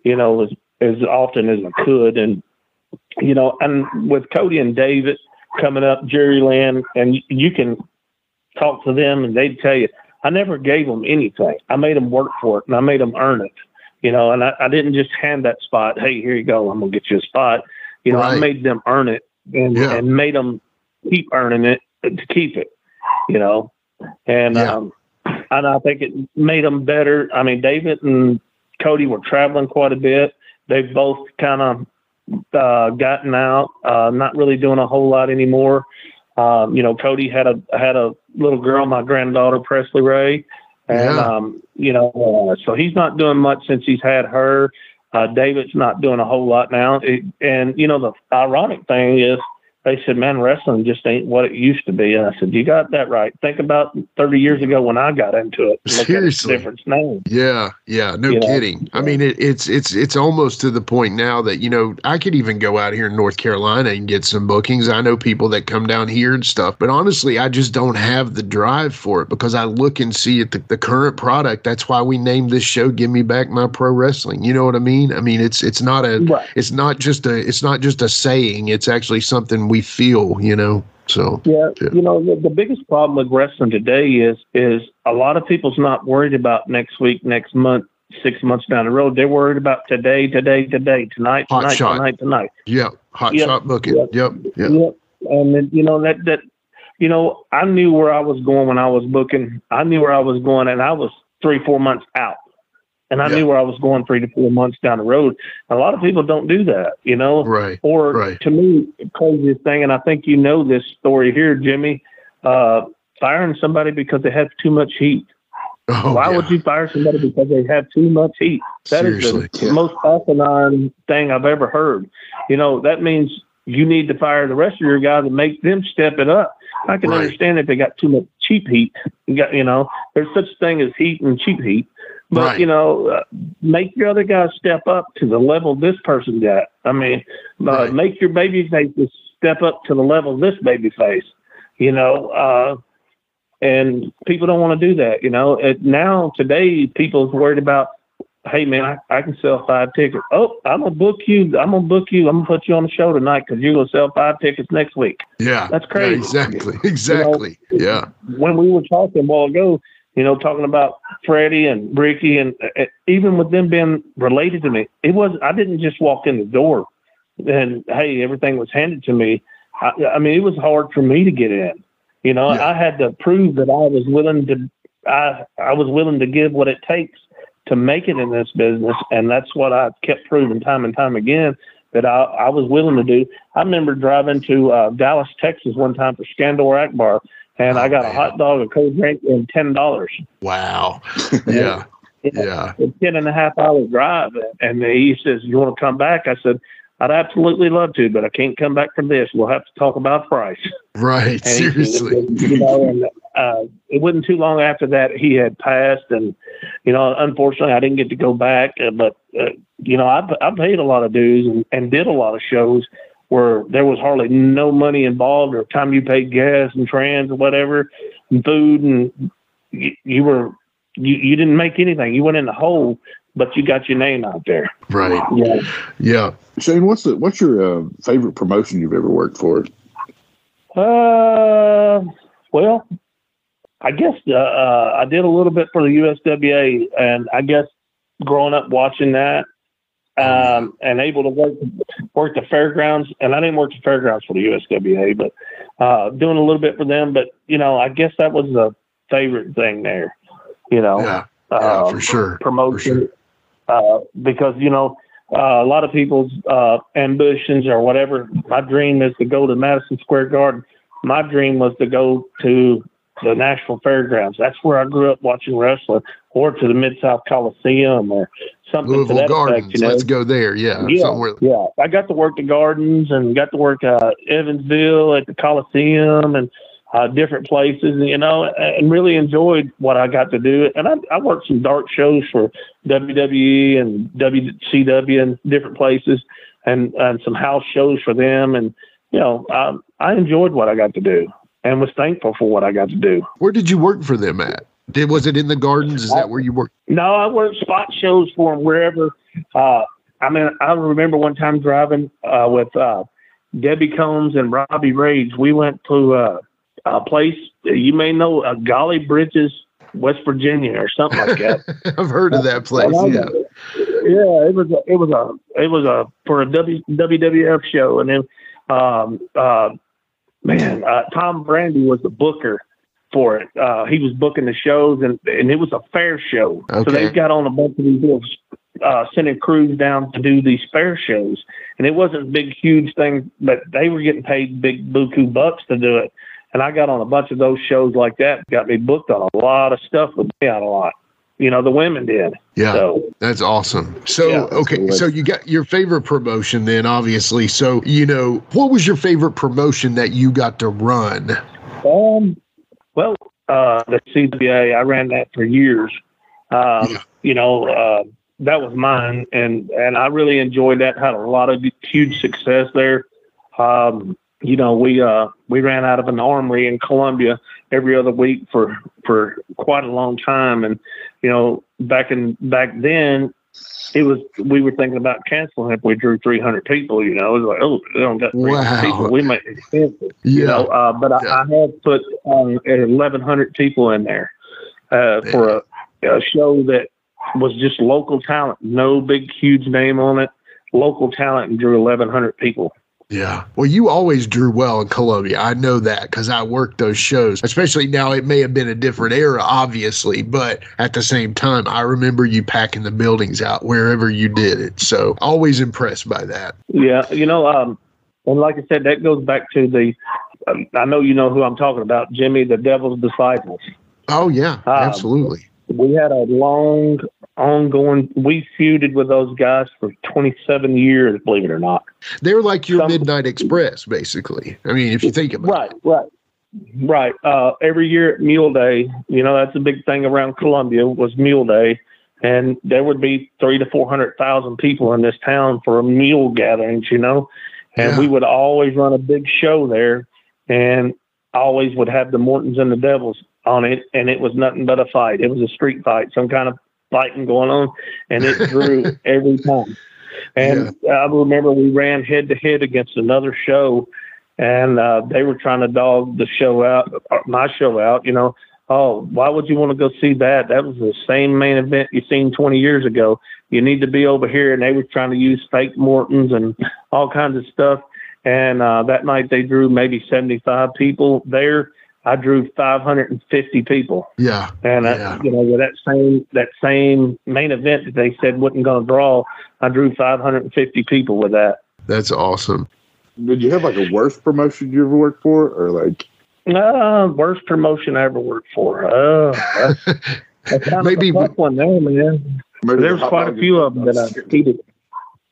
you know, as as often as I could, and you know, and with Cody and David coming up, Jerry Lynn, and you can talk to them, and they'd tell you, I never gave them anything. I made them work for it, and I made them earn it, you know, and I, I didn't just hand that spot. Hey, here you go. I'm gonna get you a spot. You know, I made them earn it, and Yeah. and made them keep earning it to keep it, you know, and Yeah. um and I think it made them better. I mean, David and Cody were traveling quite a bit. They've both kind of uh, gotten out, uh, not really doing a whole lot anymore. Um, you know, Cody had a had a little girl, my granddaughter Presley Ray, And Yeah. um, you know, uh, so he's not doing much since he's had her. Uh, David's not doing a whole lot now. It, and you know, the ironic thing is, they said, "Man, wrestling just ain't what it used to be." And I said, "You got that right. Think about 30 years ago when I got into it. Look Seriously. at difference now." Yeah, yeah, no You know, kidding. I mean, it, it's it's it's almost to the point now that you know I could even go out here in North Carolina and get some bookings. I know people that come down here and stuff, but honestly, I just don't have the drive for it because I look and see at the, the current product. That's why we named this show "Give Me Back My Pro Wrestling." You know what I mean? I mean, it's it's not a Right. it's not just a it's not just a saying. It's actually something we feel. You know, so Yeah, Yeah. you know the, the biggest problem with wrestling today is is a lot of people's not worried about next week, next month, six months down the road. They're worried about today, today, today, tonight, Hot tonight, shot. tonight, tonight. yeah, hot Yep, shot booking. yep, Yep, yep. Yep. And then, you know that that you know I knew where I was going when I was booking. I knew where I was going, and I was three, four months out. And I Yeah. knew where I was going three to four months down the road. A lot of people don't do that, you know. Right. Or Right. to me, craziest thing, and I think you know this story here, Jimmy, uh, firing somebody because they have too much heat. Oh, Why yeah. would you fire somebody because they have too much heat? That is Seriously. the most asinine thing I've ever heard. You know, that means you need to fire the rest of your guys and make them step it up. I can Right. understand if they got too much cheap heat. You got, you know, there's such a thing as heat and cheap heat. But Right. you know, uh, make your other guys step up to the level this person got. I mean, uh, Right. make your baby faces step up to the level this baby face. You know, uh, and people don't want to do that. You know, it, now today people's worried about, hey man, I, I can sell five tickets. Oh, I'm gonna book you. I'm gonna book you. I'm gonna put you on the show tonight because you're gonna sell five tickets next week. Yeah. That's Yeah, crazy. exactly. Exactly. Yeah. When we were talking a while ago, you know, talking about Freddie and Ricky, and uh, even with them being related to me, it was I didn't just walk in the door and hey, everything was handed to me. I, I mean, it was hard for me to get in. You know, Yeah. I had to prove that I was willing to. I I was willing to give what it takes to make it in this business, and that's what I kept proving time and time again that I, I was willing to do. I remember driving to uh, Dallas, Texas, one time for Skandor Akbar, and I Oh, got man. a hot dog, a cold drink, and ten dollars. Wow. Yeah. Yeah. a ten and a half hour drive. And he says, "You want to come back?" I said, "I'd absolutely love to, but I can't come back from this. We'll have to talk about price." Right. And he- Seriously. you know, and uh, it wasn't too long after that he had passed, and you know, unfortunately, I didn't get to go back. Uh, but uh, you know, I I paid a lot of dues and, and did a lot of shows where there was hardly no money involved, or time you paid gas and trans or whatever, and food, and you, you were you, you didn't make anything. You went in the hole, but you got your name out there. Right. Yeah. Yeah. Shane, what's the what's your uh, favorite promotion you've ever worked for? Uh, well, I guess uh, uh, I did a little bit for the USWA, and I guess growing up watching that, um, and able to work work the fairgrounds, and I didn't work the fairgrounds for the USWA, but uh, doing a little bit for them. But you know, I guess that was a favorite thing there. You know, Yeah. Yeah, um, for sure. promotion uh, because you know uh, a lot of people's uh, ambitions or whatever. My dream is to go to Madison Square Garden. My dream was to go to the Nashville Fairgrounds. That's where I grew up watching wrestling, or to the Mid South Coliseum, or something Louisville Gardens. effect. You know? Let's go there. Yeah. Yeah, Somewhere. yeah. I got to work the gardens and got to work uh, Evansville at the Coliseum and uh, different places, you know, and really enjoyed what I got to do. And I, I worked some dark shows for WWE and WCW and different places, and and some house shows for them. And you know, I, I enjoyed what I got to do and was thankful for what I got to do. Where did you work for them at? Did was it in the gardens? Is that where you worked? No, I worked spot shows for them wherever. Uh, I mean, I remember one time driving uh, with uh, Debbie Combs and Robbie Rage. We went to uh, a place you may know, uh, Golly Bridges, West Virginia, or something like that. I've heard of that place. Yeah. yeah, it was a, it was a it was a for a w, WWF show, and then um, uh, man, uh, Tom Brandy was the booker for it. Uh, he was booking the shows, and and it was a fair show. So they got on a bunch of these little uh, sending crews down to do these fair shows, and it wasn't a big huge thing, but they were getting paid big buku bucks to do it. and I got on a bunch of those shows like that. Got me booked on a lot of stuff with me on a lot. You know, the women did. Yeah, So that's awesome. So, Yeah. okay, so you got your favorite promotion then, obviously. So, you know, what was your favorite promotion that you got to run? Um, well, uh, the CWA, I ran that for years. Um, Yeah. You know, uh, that was mine, and and I really enjoyed that. Had a lot of huge success there. Um, you know, we uh, we ran out of an armory in Columbia every other week for for quite a long time, and you know, back in back then. It was. We were thinking about canceling if we drew 300 people. You know, it was like, oh, they don't got 300 Wow. people. We might expensive Yeah. you know, uh, but I, Yeah. I have put um, 1,100 people in there uh, for a, a show that was just local talent, no big, huge name on it, local talent, and drew 1,100 people. Yeah. Well, you always drew well in Columbia. I know that because I worked those shows, especially now it may have been a different era, obviously, but at the same time, I remember you packing the buildings out wherever you did it. So always impressed by that. Yeah, you know, um, and like I said, that goes back to the. Um, I know you know who I'm talking about, Jimmy, the Devil's Disciples. Oh, yeah. Um, absolutely. we had a long ongoing we feuded with those guys for 27 years believe it or not They're like your some- Midnight Express, basically. I mean, if you think about it. right right right uh every year at mule day you know that's a big thing around columbia was mule day and there would be three to four hundred thousand people in this town for a mule gatherings you know and Yeah. we would always run a big show there and always would have the mortons and the devils on it and it was nothing but a fight it was a street fight some kind of fighting going on and it drew every time and I remember we ran head to head against another show, and uh, they were trying to dog the show out, uh, my show out. You know, oh, why would you want to go see that? That was the same main event you seen 20 years ago. You need to be over here, and they were trying to use fake Mortons and all kinds of stuff. And uh, that night they drew maybe 75 people there. I drew 550 people. Yeah. And uh, Yeah. you know, with that same that same main event that they said wasn't going to draw, I drew 550 people with that. That's awesome. Did you have like a worst promotion you ever worked for, or like Uh, worst promotion I ever worked for. Uh, that's, that's Maybe a tough one there, man. maybe There's quite a few of them that I hated.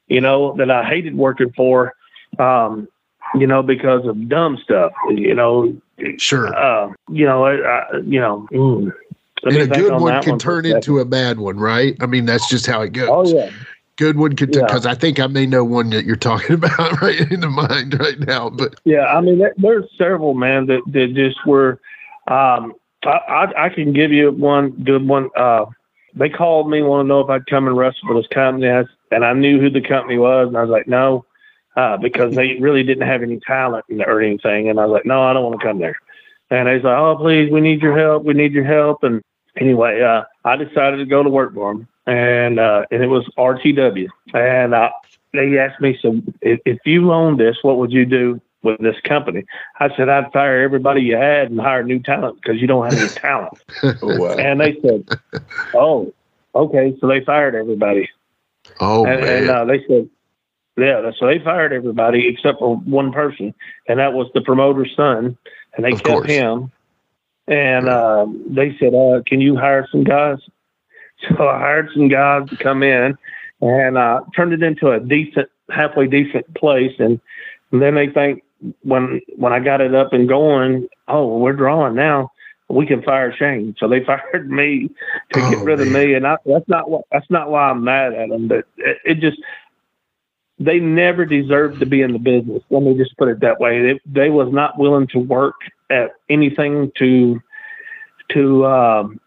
You know, that I hated working for. Um, you know, because of dumb stuff. You know, Sure. uh, you know, I, I, you know. Mm. And a good on one can one turn into a bad one, right? I mean, that's just how it goes. Oh yeah. Good one could, Yeah. because I think I may know one that you're talking about right in the mind right now. But Yeah, I mean, there, there's several man that, that just were. Um, I, I I can give you one good one. Uh, they called me, want to know if I'd come and wrestle for this company, and I knew who the company was, and I was like, no, uh, because they really didn't have any talent in- or anything, and I was like, no, I don't want to come there. And they was like, oh, please, we need your help, we need your help, and anyway, uh, I decided to go to work for them, and uh, and it was RTW, and uh, they asked me, so if, if you owned this, what would you do with this company? I said, I'd fire everybody you had and hire new talent because you don't have any talent. Oh, wow. And they said, oh, okay. So they fired everybody. oh and man, and uh, they said, yeah, so they fired everybody except for one person, and that was the promoter's son, and they Of kept course. him. And uh, they said, uh, "Can you hire some guys?" So I hired some guys to come in, and uh, turned it into a decent, halfway decent place. And, and then they think when when I got it up and going, oh, we're drawing now. We can fire Shane. So they fired me to get Oh, rid of me, and I, that's not what that's not why I'm mad at them. But it, it just they never deserved to be in the business. Let me just put it that way. They, they was not willing to work at anything to to um,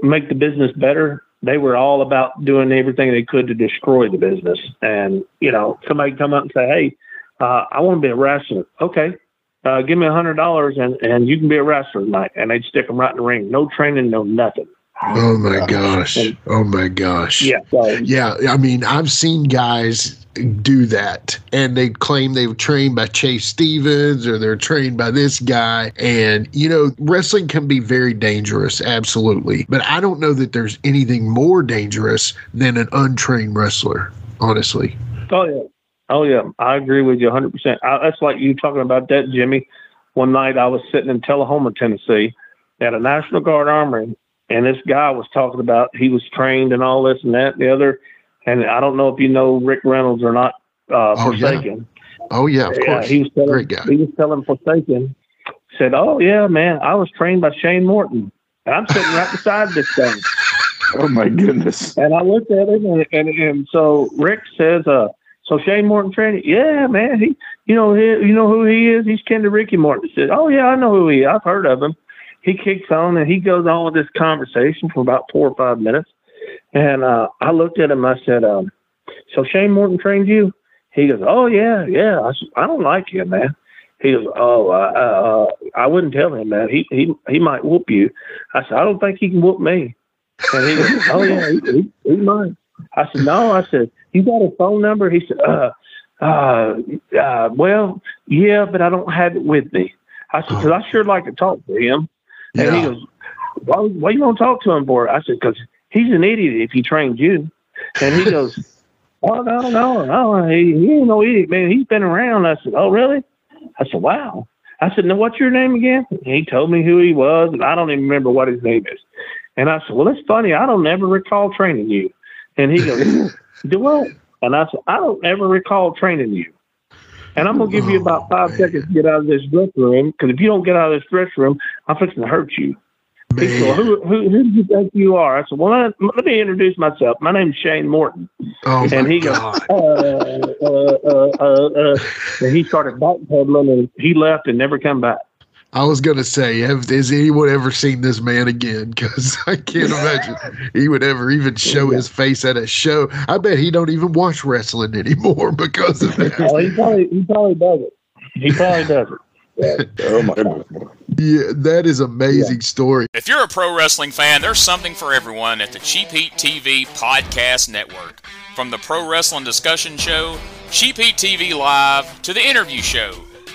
make the business better. They were all about doing everything they could to destroy the business. And you know, somebody come up and say, "Hey, uh, I want to be a wrestler." Okay, uh, give me a hundred dollars and and you can be a wrestler tonight. And they'd stick them right in the ring. No training, no nothing. oh my gosh, oh my gosh. Yeah. So, Yeah, I mean, I've seen guys do that and they claim they were trained by Chase Stevens or they're trained by this guy. And, you know, wrestling can be very dangerous, absolutely. But I don't know that there's anything more dangerous than an untrained wrestler, honestly. Oh yeah, oh yeah, I agree with you 100. percent That's like you talking about that, Jimmy. one night I was sitting in Tullahoma, Tennessee, at a National Guard armory, and this guy was talking about he was trained and all this and that and the other. And I don't know if you know Rick Reynolds or not, uh, Oh, yeah. Forsaken. Oh yeah, of course. he was telling, Great guy. He was telling Forsaken, said, "Oh yeah, man, I was trained by Shane Morton, and I'm sitting right beside this thing." Oh my goodness. And I looked at him, and and, and so Rick says, "Uh, so Shane Morton trained? you?" Yeah, man. He, you know, he, you know who he is? He's kin to Ricky Morton." He said, "Oh yeah, I know who he is. I've heard of him." He kicks on and he goes on with this conversation for about four or five minutes. And uh, I looked at him. I said, um, "So Shane Morton trained you?" He goes, "Oh yeah, yeah." I said, "I don't like you, man." He goes, "Oh, uh, uh, I wouldn't tell him that. He he he might whoop you." I said, "I don't think he can whoop me." And he goes, "Oh yeah, he, he, he might." I said, "No." I said, "You got a phone number?" He said, "Uh, uh, uh well, yeah, but I don't have it with me." I said, "Cause I sure like to talk to him." And he Yeah. goes, "Why, why you want to talk to him for?" I said, "Cause he's an idiot if he trained you." And he goes, "Oh no, no, no, he, he ain't no idiot, man. He's been around." I said, "Oh really?" I said, "Wow." I said, "Now what's your name again?" And he told me who he was, and I don't even remember what his name is. And I said, "Well, that's funny. I don't ever recall training you." And he goes, "Do what?" And I said, "I don't ever recall training you." And I'm gonna give you oh, about five seconds to get out of this dressing room because if you don't get out of this dressing room, I'm fixing to hurt you. Said, well, who, who, who do you think you are? I said, well, let, me introduce myself. My name's Shane Morton. Oh and he goes, uh, uh, uh, uh, uh, and he started backpedaling and he left and never come back. I was gonna say, have, has anyone ever seen this man again? Because I can't imagine he would ever even show his face at a show. I bet he don't even watch wrestling anymore because of that. he probably, he probably does it. He probably does it. Oh my goodness. yeah, that is amazing story. If you're a pro wrestling fan, there's something for everyone at the Cheap Heat TV Podcast Network. From the Pro Wrestling Discussion Show, Cheap Heat TV Live, to the interview show,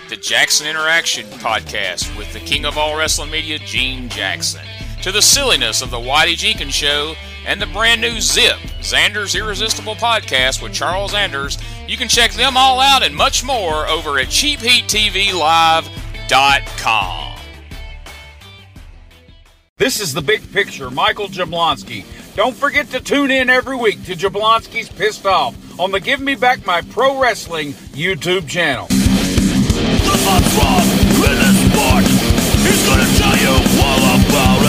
the Jackson Interaction Podcast with the king of all wrestling media, Gene Jackson, to the silliness of the Whitey Jenkins Show, and the brand new Zip, Xander's Irresistible Podcast with Charles Anders. You can check them all out and much more over at CheapHeatTVLive.com. This is the big picture, Michael Jablonski. Don't forget to tune in every week to Jablonski's Pissed Off on the Give Me Back My Pro Wrestling YouTube channel. He's gonna tell you all about it.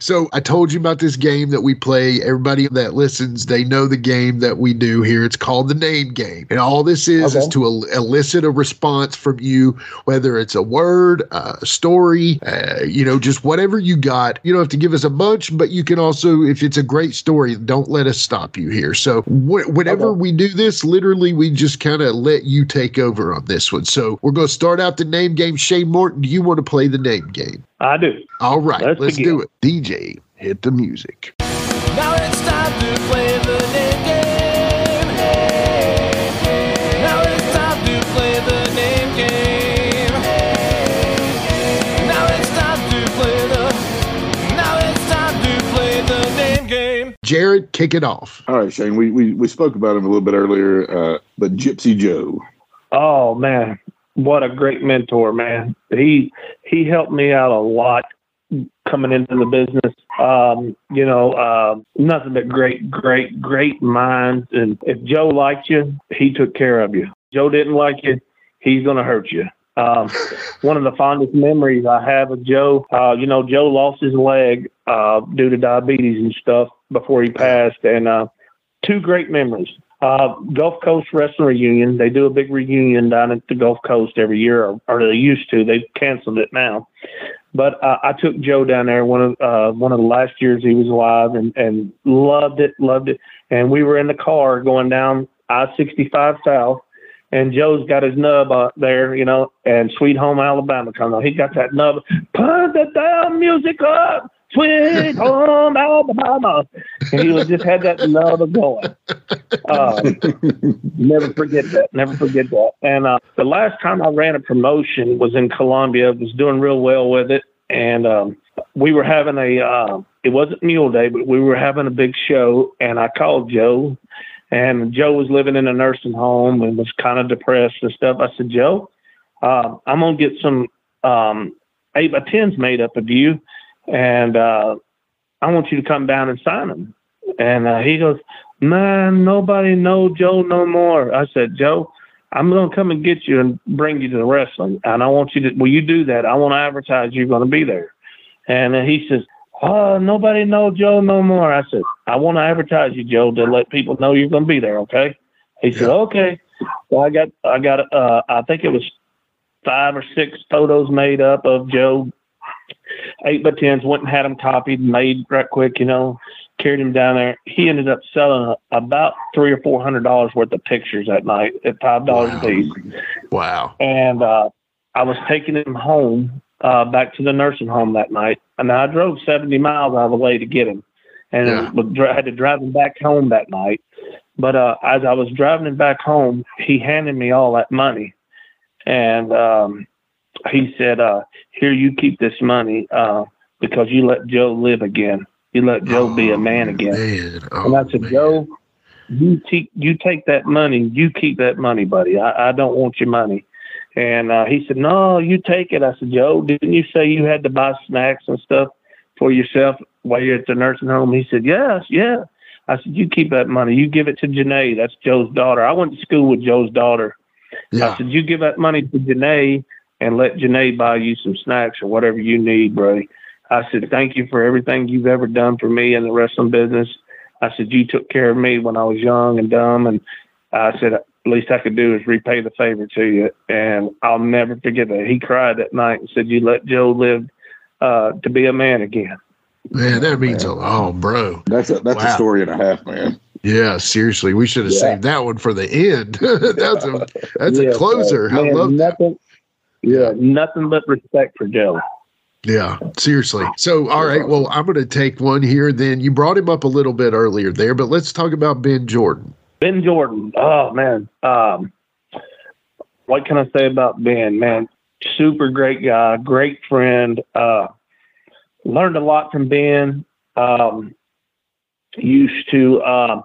So I told you about this game that we play. Everybody that listens, they know the game that we do here. It's called the name game. And all this is is to el- elicit a response from you, whether it's a word, a story, uh, you know, just whatever you got. You don't have to give us a bunch, but you can also, if it's a great story, don't let us stop you here. So wh- whenever Okay. we do this, literally, we just kind of let you take over on this one. So we're going to start out the name game. Shane Morton, do you want to play the name game? I do. All right, Let's let's, do it. DJ, hit the music. Now it's time to play the name game. Now it's time to play the name game. Now it's time to play the. Now it's time to play the name game. Jared, kick it off. All right, Shane. We we, we spoke about him a little bit earlier, uh, but Gypsy Joe. Oh man, what a great mentor, man. He he helped me out a lot coming into the business. Um, you know, uh, nothing but great, great, great minds. And if Joe liked you, he took care of you. Joe didn't like you, he's gonna hurt you. Um, one of the fondest memories I have of Joe, uh, you know, Joe lost his leg uh, due to diabetes and stuff before he passed, and uh, two great memories. Uh, Gulf Coast Wrestling Reunion. They do a big reunion down at the Gulf Coast every year, or, or they used to. They've canceled it now. But uh, I took Joe down there one of uh, one of the last years he was alive, and and loved it, loved it. And we were in the car going down I sixty five south, and Joe's got his nub out there, you know, and Sweet Home Alabama comes on. He got that nub. Put the damn music up. Sweet home Alabama, And he was just had that love going. Um, never forget that. Never forget that. And uh, the last time I ran a promotion was in Columbia. Was doing real well with it, and um, we were having a. Uh, it wasn't Mule Day, but we were having a big show, and I called Joe, and Joe was living in a nursing home and was kind of depressed and stuff. I said, Joe, uh, I'm gonna get some um, eight by tens made up of you, and uh, I want you to come down and sign them. And uh, he goes, man, nobody know Joe no more. I said, Joe, I'm gonna come and get you and bring you to the wrestling, and I want you to. Will you do that? I want to advertise you're gonna be there. And uh, he says, oh, nobody know Joe no more. I said, I want to advertise you, Joe, to let people know you're gonna be there. Okay. He said, okay. Well, I got, I got, uh, I think it was five or six photos made up of Joe. Eight by tens went and had them copied, made right quick, you know, carried him down there. He ended up selling about three or four hundred dollars worth of pictures that night at five dollars a piece. Wow. And uh, I was taking him home uh, back to the nursing home that night, and I drove seventy miles out of the way to get him, and Yeah. was dri- had to drive him back home that night. But uh, as I was driving him back home, he handed me all that money, and um, he said, uh, "Here, you keep this money uh, because you let Joe live again. You let Joe be a man again." Man, and I said, Joe, you take you take that money. You keep that money, buddy. I, I don't want your money. And uh, he said, No, you take it. I said, Joe, didn't you say you had to buy snacks and stuff for yourself while you're at the nursing home? He said, Yes, yeah. I said, You keep that money. You give it to Janae. That's Joe's daughter. I went to school with Joe's daughter. I said, You give that money to Janae and let Janae buy you some snacks or whatever you need, bro. I said, Thank you for everything you've ever done for me in the wrestling business. I said, You took care of me when I was young and dumb. And I said, at Least I could do is repay the favor to you. And I'll never forget that. He cried that night and said, You let Joe live uh, to be a man again. Man, that means a oh, bro. That's a, that's Wow. a story and a half, man. Yeah, seriously, we should have Yeah. saved that one for the end. that's a that's Yeah, a closer. man, I love that. nothing. Yeah, nothing but respect for Joe. Yeah, seriously. So, all right. Well, I'm going to take one here. Then you brought him up a little bit earlier there, but let's talk about Ben Jordan. Ben Jordan. Oh man. Um, what can I say about Ben? Man, super great guy, great friend. Uh, learned a lot from Ben. Um, used to. Uh,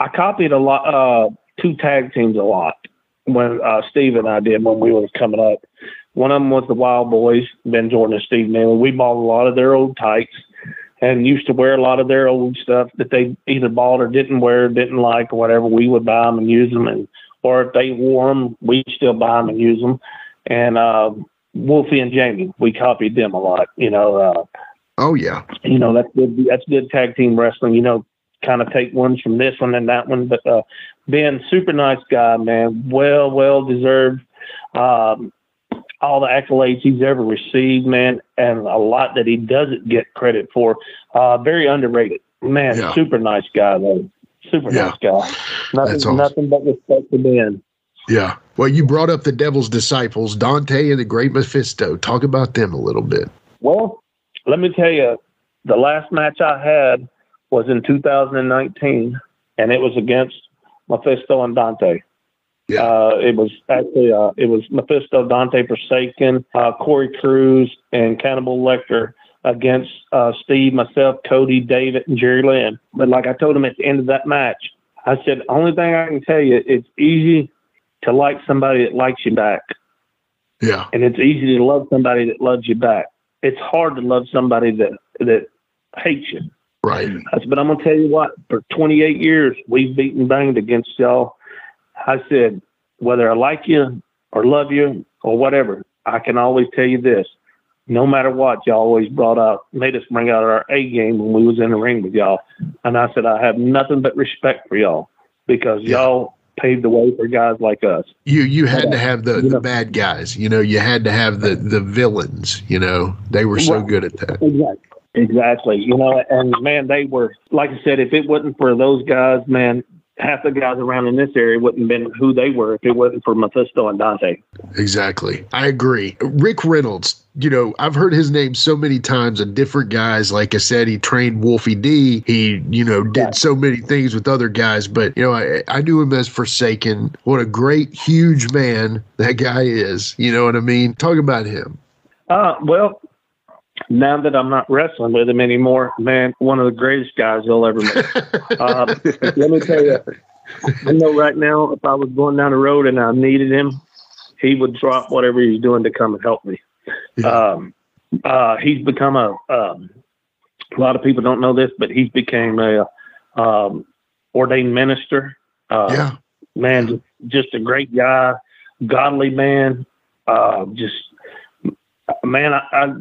I copied a lot. Uh, two tag teams a lot when uh, Steve and I did when we were coming up. One of them was the Wild Boys, Ben Jordan and Steve Manley. We bought a lot of their old tights and used to wear a lot of their old stuff that they either bought or didn't wear, didn't like, or whatever. We would buy them and use them, and or if they wore them, we'd still buy them and use them. And uh, Wolfie and Jamie, we copied them a lot. You know, uh, Oh yeah, you know that's good. That's good tag team wrestling. You know, kind of take ones from this one and that one. But uh, Ben, super nice guy, man. Well, well deserved. Um, all the accolades he's ever received, man, and a lot that he doesn't get credit for. Uh, very underrated, man. Yeah. Super nice guy, though. Super Yeah. nice guy. Nothing, awesome. nothing but respect for Ben. yeah. Well, you brought up the Devil's disciples, Dante and the Great Mephisto. Talk about them a little bit. Well, let me tell you, the last match I had was in 2019, and it was against Mephisto and Dante. Yeah. Uh, it was actually uh, it was Mephisto, Dante Forsaken, uh, Corey Cruz, and Cannibal Lecter against uh, Steve, myself, Cody, David, and Jerry Lynn. But like I told him at the end of that match, I said, only thing I can tell you, it's easy to like somebody that likes you back Yeah. and it's easy to love somebody that loves you back. It's hard to love somebody that that hates you. Right. I said, but I'm gonna tell you what. For 28 years, we've beaten banged against y'all. I said, whether I like you or love you or whatever, I can always tell you this: no matter what, y'all always brought out, made us bring out our A game when we was in the ring with y'all. And I said, I have nothing but respect for y'all because y'all paved the way for guys like us. You you had to have the, the bad guys. You know, you had to have the the villains. You know, they were so Right. good at that. Exactly. Exactly. You know, and man, they were like I said, if it wasn't for those guys, man, half the guys around in this area wouldn't have been who they were if it wasn't for Mephisto and Dante. Exactly. I agree. Rick Reynolds, you know, I've heard his name so many times of different guys. Like I said, he trained Wolfie D. He, you know, did so many things with other guys, but, you know, I, I knew him as Forsaken. What a great, huge man that guy is. You know what I mean? Talk about him. Uh, well, now that I'm not wrestling with him anymore, man, one of the greatest guys you'll ever meet. um, let me tell you, I know right now if I was going down the road and I needed him, he would drop whatever he's doing to come and help me. Um, uh, he's become a. Um, a lot of people don't know this, but he's became a um, ordained minister. Uh, yeah, man, just, just a great guy, godly man. Uh, just man, I, I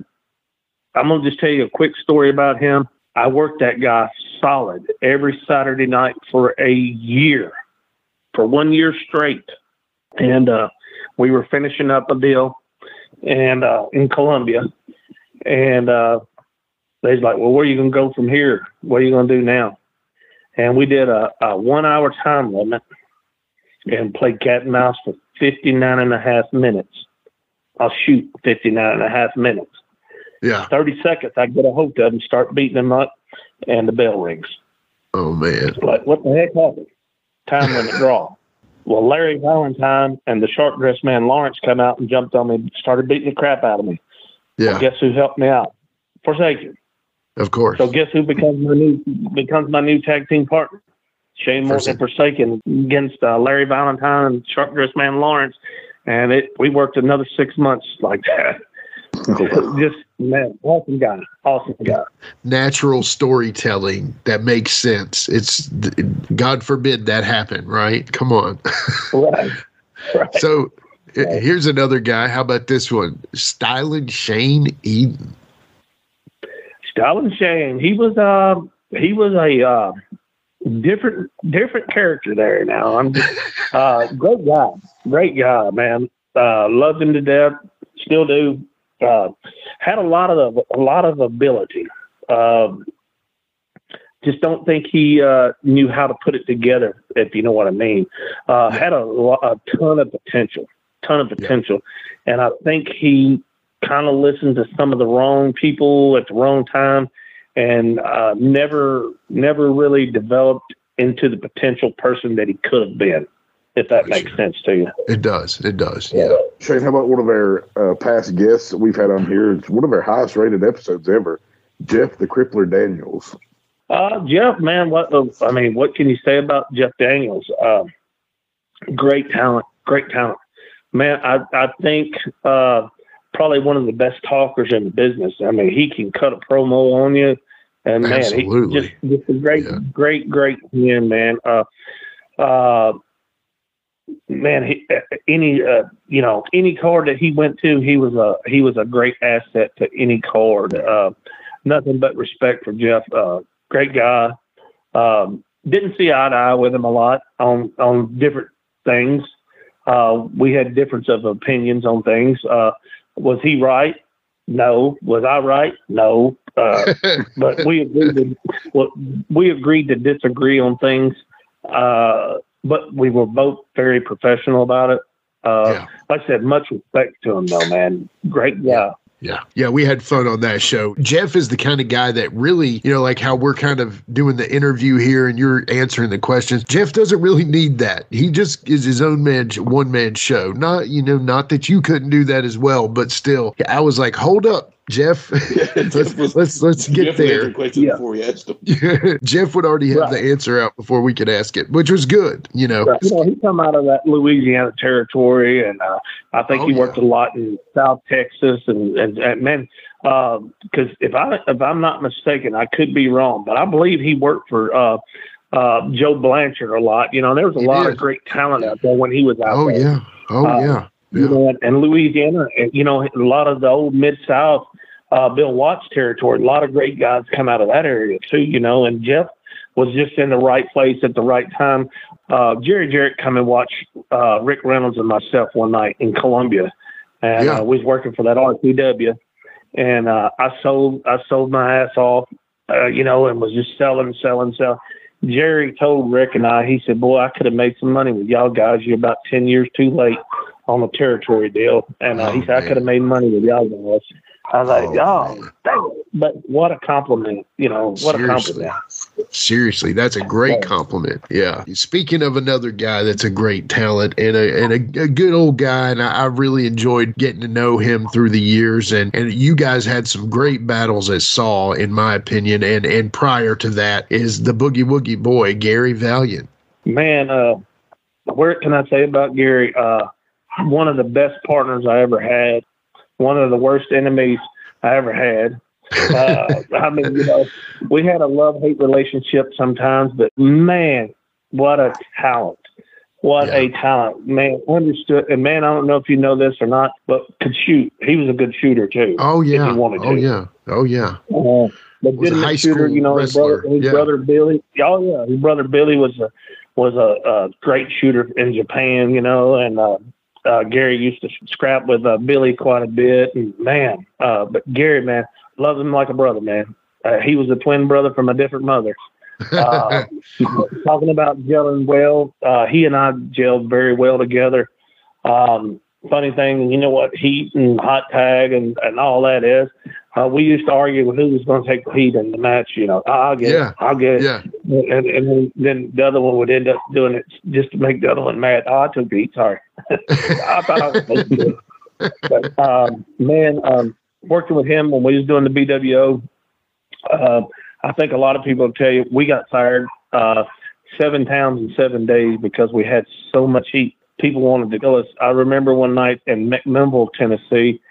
I'm gonna just tell you a quick story about him. I worked that guy solid every Saturday night for a year, for one year straight, and uh, we were finishing up a deal, and uh, in Columbia, and uh, was like, "Well, where are you gonna go from here? What are you gonna do now?" And we did a, a one-hour time limit and played cat and mouse for 59 and a half minutes. I'll shoot 59 and a half minutes. Yeah. 30 seconds, I get a hold of him, start beating him up, and the bell rings. Oh, man. Like, what the heck happened? Time limit draw. Well, Larry Valentine and the short dressed man Lawrence come out and jumped on me, started beating the crap out of me. Yeah. Well, guess who helped me out? Forsaken. Of course. So guess who becomes my new becomes my new tag team partner? Shane Morton Forsaken against uh, Larry Valentine and short dressed man Lawrence, and it we worked another six months like that. Just man, awesome guy, awesome guy. Natural storytelling that makes sense. It's God forbid that happen, right? Come on. right. right. So right. here's another guy. How about this one? Styling Shane Eden. Styling Shane. He was uh he was a uh, different different character there. Now I'm just uh, great guy, great guy, man. Uh, loved him to death, still do. Uh, had a lot of a lot of ability. Um, just don't think he uh, knew how to put it together, if you know what I mean. Uh, had a, a ton of potential, ton of potential, yeah. and I think he kind of listened to some of the wrong people at the wrong time, and uh, never never really developed into the potential person that he could have been. If that makes sense to you, it does. It does. Yeah. Shane, how about one of our uh, past guests that we've had on here? It's one of our highest rated episodes ever. Jeff the Crippler Daniels. Uh, Jeff, man, what I mean, what can you say about Jeff Daniels? Uh, great talent, great talent, man. I I think uh, probably one of the best talkers in the business. I mean, he can cut a promo on you, and man, Absolutely. he just just a great, yeah. great, great man, man. Uh, uh, man, he, any uh, you know any card that he went to, he was a he was a great asset to any card. Uh, nothing but respect for Jeff. Uh, great guy. Um, didn't see eye to eye with him a lot on on different things. Uh, we had difference of opinions on things. Uh, was he right? No. Was I right? No. Uh, but we agreed to, well, we agreed to disagree on things. But we were both very professional about it. Uh, yeah. Like I said, much respect to him though, man. Great guy. Yeah. Yeah. We had fun on that show. Jeff is the kind of guy that really, you know, like how we're kind of doing the interview here and you're answering the questions. Jeff doesn't really need that. He just is his own man, one man show. Not, you know, not that you couldn't do that as well, but still, I was like, hold up. Jeff, let's, was, let's let's get Jeff there. Question yeah. before we asked him. Jeff would already have right. the answer out before we could ask it, which was good. You know, right. you know he come out of that Louisiana territory, and uh, I think oh, he worked yeah. a lot in South Texas, and and, and man, because uh, if I if I'm not mistaken, I could be wrong, but I believe he worked for. Uh, uh, Joe Blanchard a lot, you know. There was a he lot did. of great talent out there when he was out oh, there. yeah. Oh Uh, yeah. you know, and, and Louisiana, and, you know, a lot of the old Mid South, uh, Bill Watts territory, a lot of great guys come out of that area too, you know, and Jeff was just in the right place at the right time. Uh, Jerry Jarrett come and watch uh, Rick Reynolds and myself one night in Columbia, and Yeah. uh, we was working for that RCW, and uh, I sold I sold my ass off, uh, you know, and was just selling, selling, selling. Jerry told Rick and I, he said, "Boy, I could have made some money with y'all guys. You're about ten years too late on the territory deal." And uh, he Oh, said, "I could have made money with y'all guys." I was like, Oh, "Oh, but what a compliment! You know, what a compliment." Seriously, that's a great compliment. Yeah. Speaking of another guy that's a great talent and a and a, a good old guy, and I, I really enjoyed getting to know him through the years. And and you guys had some great battles as Saw, in my opinion. And and prior to that is the Boogie Woogie boy Gary Valiant. Man, uh, what can I say about Gary? Uh, one of the best partners I ever had. One of the worst enemies I ever had. Uh, I mean, you know, we had a love hate relationship sometimes, but man, what a talent! What a talent, man! Understood, and man, I don't know if you know this or not, but could shoot. He was a good shooter too. Oh yeah. he wanted Oh yeah. Oh yeah. Uh, Was a high shooter, you know, his brother, his yeah. brother Billy. Oh yeah, his brother Billy was a was a, a great shooter in Japan, you know, and uh, uh, Gary used to scrap with uh, Billy quite a bit. And man, uh, but Gary, man, loves him like a brother, man. Uh, he was a twin brother from a different mother. Uh, talking about gelling well, uh, he and I gelled very well together. Um, funny thing, you know what heat and hot tag and, and all that is. Uh, we used to argue who was going to take the heat in the match. You know, I'll get Yeah. it, I'll get. Yeah. And, and then, then the other one would end up doing it just to make the other one mad. Oh, I took the heat. Sorry. I thought I was supposed to do it. But, um, man, um, working with him when we was doing the BWO, uh, I think a lot of people tell you we got fired uh, seven towns in seven days because we had so much heat. People wanted to kill us. I remember one night in McMinnville, Tennessee,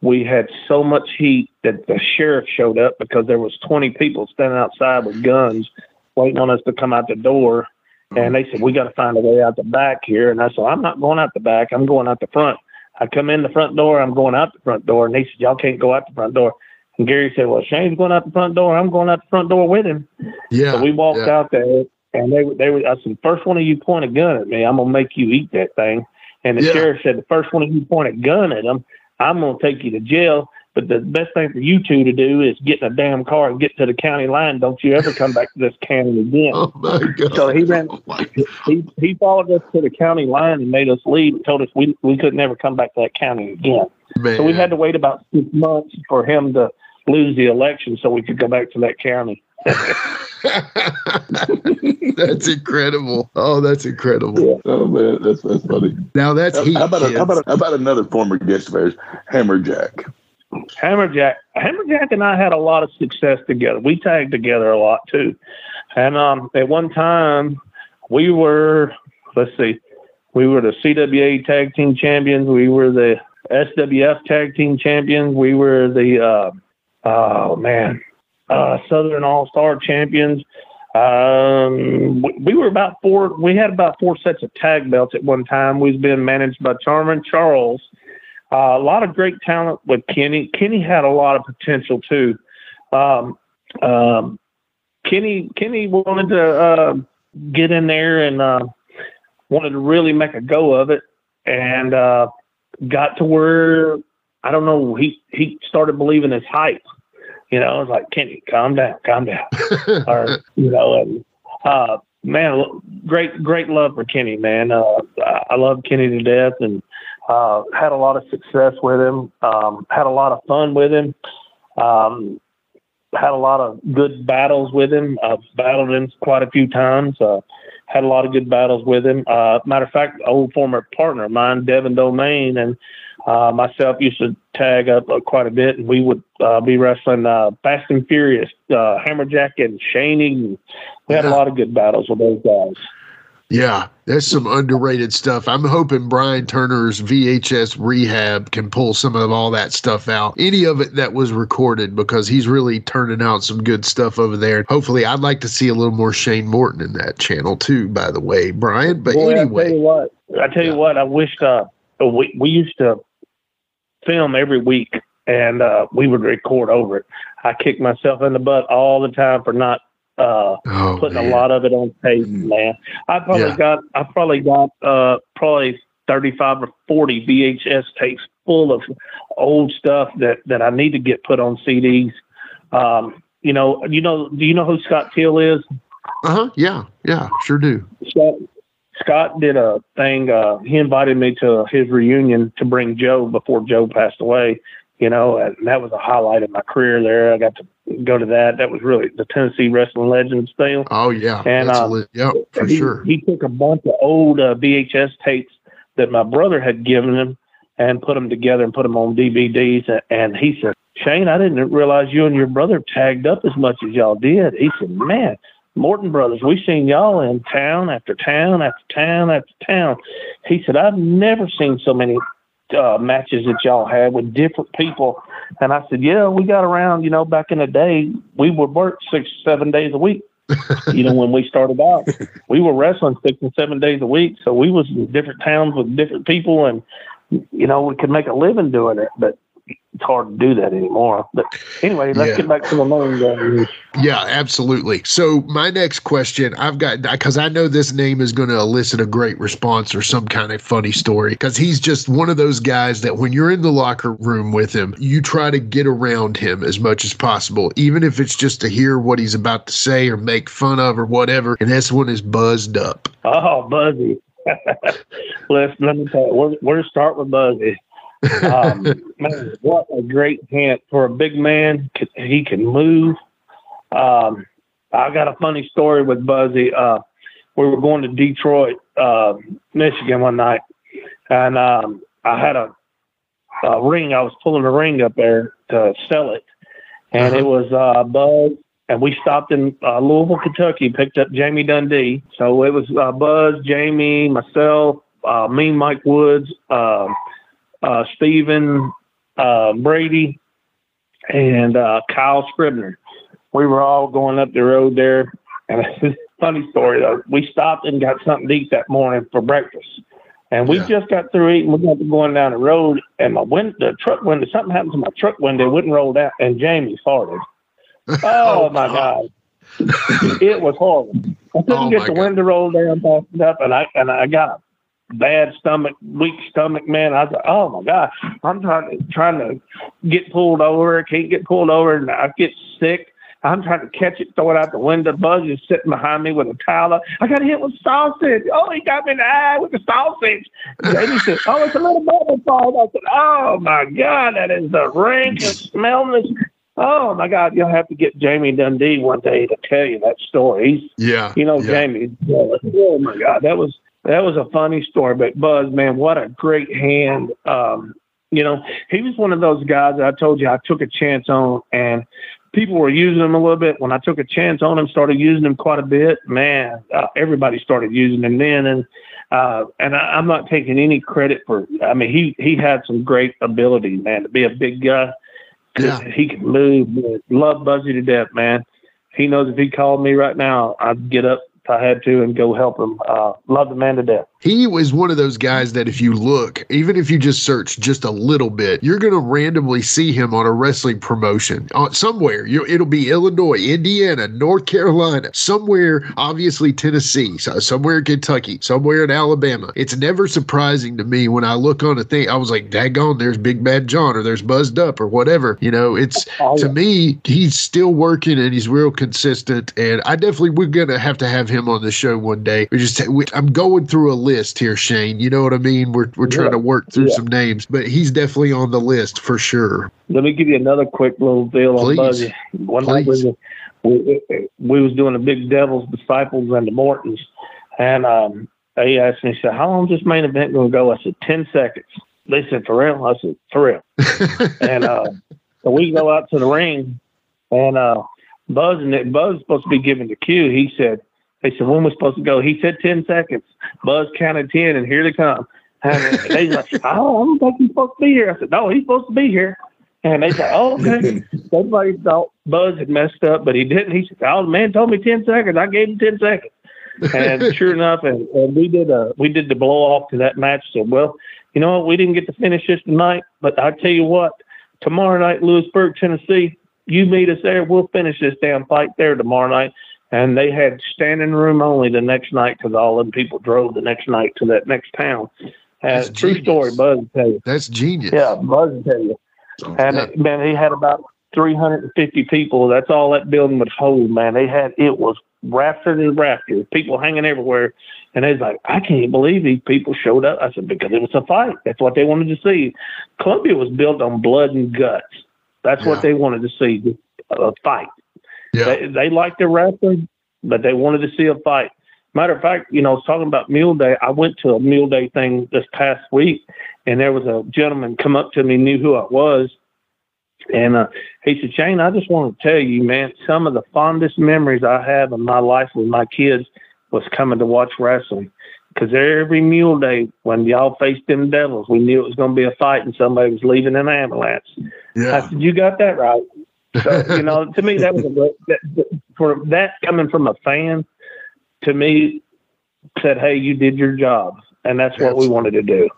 we had so much heat that the sheriff showed up because there was 20 people standing outside with guns waiting on us to come out the door. And mm-hmm. they said, we got to find a way out the back here. And I said, I'm not going out the back. I'm going out the front. I come in the front door. I'm going out the front door. And they said, y'all can't go out the front door. And Gary said, well, Shane's going out the front door. I'm going out the front door with him. Yeah. So we walked yeah. out there, and they they were. I said, first one of you point a gun at me, I'm gonna make you eat that thing. And the Yeah. sheriff said, the first one of you point a gun at him, I'm gonna take you to jail. But the best thing for you two to do is get in a damn car and get to the county line. Don't you ever come back to this county again. Oh my god. So he ran. Oh, he he followed us to the county line and made us leave. and Told us we we could never come back to that county again. Man. So we had to wait about six months for him to lose the election so we could go back to that county. that's incredible. Oh, that's incredible. Yeah. Oh man, that's that's funny. Now that's How, heat. how about a, how about a, how about another former guest of ours, Hammerjack? Hammerjack, Hammerjack and I had a lot of success together. We tagged together a lot too. And um, at one time, we were, let's see, we were the CWA tag team champions. We were the SWF tag team champions. We were the, uh, oh man, uh, Southern All Star champions. Um, we, we were about four, we had about four sets of tag belts at one time. We was being managed by Charmin Charles. Uh, a lot of great talent with Kenny. Kenny had a lot of potential too. Um, um, Kenny Kenny wanted to uh, get in there and uh, wanted to really make a go of it, and uh, got to where I don't know. He he started believing his hype. You know, I was like, Kenny, calm down, calm down, or you know, and uh, man, great great love for Kenny, man. Uh, I love Kenny to death, and uh, had a lot of success with him. Um, had a lot of fun with him. Um, had a lot of good battles with him. I've battled him quite a few times. Uh, had a lot of good battles with him. Uh, matter of fact, old former partner of mine, Devin Domain, and uh, myself used to tag up uh, quite a bit, and we would uh, be wrestling uh, Fast and Furious, uh, Hammerjack and Shaney. We had a lot of good battles with those guys. Yeah, there's some underrated stuff. I'm hoping Brian Turner's VHS rehab can pull some of all that stuff out. Any of it that was recorded because he's really turning out some good stuff over there. Hopefully, I'd like to see a little more Shane Morton in that channel too, by the way, Brian. But Boy, I tell anyway, you what, I tell you what, I wished uh, we we used to film every week and uh, we would record over it. I kick myself in the butt all the time for not uh, Oh, putting man. a lot of it on tape, man. I probably Yeah. got I probably got uh, probably thirty five or forty VHS tapes full of old stuff that that I need to get put on CDs. Um, you know, you know, do you know who Scott Teal is? Uh huh. Yeah. Yeah. Sure do. Scott, Scott did a thing. Uh, he invited me to his reunion to bring Joe before Joe passed away. You know, and that was a highlight of my career. There, I got to go to that. That was really the Tennessee Wrestling Legends thing. Oh yeah. And, That's uh, yeah, for he, sure. He took a bunch of old uh, VHS tapes that my brother had given him and put them together and put them on DVDs. And, and he said, Shane, I didn't realize you and your brother tagged up as much as y'all did. He said, man, Morton Brothers, we seen y'all in town after town after town after town. He said, I've never seen so many uh, matches that y'all had with different people. And I said, yeah, we got around, you know, back in the day, we would work six, seven days a week. you know, when we started out, we were wrestling six and seven days a week. So we was in different towns with different people and, you know, we could make a living doing it, but it's hard to do that anymore. But anyway, let's Yeah. get back to the main game. Yeah, absolutely. So my next question, I've got because I know this name is going to elicit a great response or some kind of funny story because he's just one of those guys that when you're in the locker room with him, you try to get around him as much as possible, even if it's just to hear what he's about to say or make fun of or whatever. And this one is buzzed up. Oh, Buzzy. Let's let me tell you, we're, we're start with Buzzy. Um, man, what a great hand for a big man. He can move. Um, I got a funny story with Buzzy. Uh, we were going to Detroit, uh, Michigan one night, and um, I had a, a ring. I was pulling a ring up there to sell it, and it was uh, Buzz. And we stopped in uh, Louisville, Kentucky, picked up Jamie Dundee. So it was uh, Buzz, Jamie, myself, uh, me, Mike Woods, uh, uh, Stephen, uh, Brady, and uh, Kyle Scribner. We were all going up the road there. And it's a funny story, though. We stopped and got something to eat that morning for breakfast. And we just got through eating. We got to going down the road, and my wind, the truck window, something happened to my truck window. It wouldn't roll down, and Jamie farted. Oh, my God. It was horrible. I couldn't Oh, get the God. window rolled down fast enough, and I and I got bad stomach, weak stomach, man. I was like, oh my god, I'm trying to trying to get pulled over, I can't get pulled over, and I get sick. I'm trying to catch it, throw it out the window. Buzz is sitting behind me with a towel. I got hit with sausage. Oh, he got me in the eye with the sausage. Jamie said, "Oh, it's a little bubble fall." I said, "Oh my god, that is the rankest smelling." Oh my God, you'll have to get Jamie Dundee one day to tell you that story. He's Yeah. you know, yeah. Jamie. Oh my God, that was that was a funny story. But Buzz, man, what a great hand. Um, you know, he was one of those guys that I told you I took a chance on, and people were using him a little bit. When I took a chance on him, started using him quite a bit. Man, uh, everybody started using him then, and uh, and I, I'm not taking any credit for. I mean, he he had some great ability, man, to be a big guy. Yeah. He can move. Man. Love Buzzy to death, man. He knows if he called me right now, I'd get up if I had to and go help him. Uh, love the man to death. He was one of those guys that if you look, even if you just search just a little bit, you're going to randomly see him on a wrestling promotion somewhere. You, it'll be Illinois, Indiana, North Carolina, somewhere, obviously Tennessee, so somewhere in Kentucky, somewhere in Alabama. It's never surprising to me when I look on a thing, I was like, daggone, there's Big Bad John or there's Buzzed Up or whatever. You know, it's oh, to me, he's still working and he's real consistent. And I definitely, we're going to have to have him on the show one day. We just, we, I'm going through a list here, Shane. You know what I mean? We're, we're trying Yeah. to work through Yeah. some names, but he's definitely on the list for sure. Let me give you another quick little deal Please. on Buzzy. One night Please. we, we, we was doing the Big Devils Disciples and the Mortons, and um, they asked me, he said, "How long is this main event going to go?" I said, 10 seconds." They said, "For real?" I said, "For real." and uh, so we go out to the ring, and uh, Buzz and Buzz supposed to be giving the cue. He said, "They said when we're supposed to go." He said, 10 seconds." Buzz counted ten, and here they come. And they like, "Oh, I don't think he's supposed to be here." I said, "No, he's supposed to be here." And they said, "Oh, okay." Somebody thought Buzz had messed up, but he didn't. He said, "Oh, the man told me ten seconds. I gave him ten seconds." And sure enough, and, and we did a we did the blow off to that match. So, well, you know what? We didn't get to finish this tonight, but I tell you what, tomorrow night, Lewisburg, Tennessee, you meet us there. We'll finish this damn fight there tomorrow night. And they had standing room only the next night because all them people drove the next night to that next town. Uh, That's And true genius. story, Buzz tell you. That's genius. Yeah, Buzz tell you. Oh, and Yeah. it, man, he had about 350 people. That's all that building would hold, man. They had it was rafter to rafter, people hanging everywhere. And they's like, I can't believe these people showed up. I said, because it was a fight. That's what they wanted to see. Columbia was built on blood and guts. That's what they wanted to see, a fight. Yeah. They, they liked the wrestling, but they wanted to see a fight. Matter of fact, you know, talking about Mule Day, I went to a Mule Day thing this past week, and there was a gentleman come up to me, knew who I was, and uh, he said, Shane, I just want to tell you, man, some of the fondest memories I have in my life with my kids was coming to watch wrestling. Because every Mule Day, when y'all faced them devils, we knew it was going to be a fight and somebody was leaving an ambulance. Yeah. I said, You got that right. So, you know, to me, that was a great, that, that- for that coming from a fan, to me, said, Hey, you did your job. And that's what we wanted to do.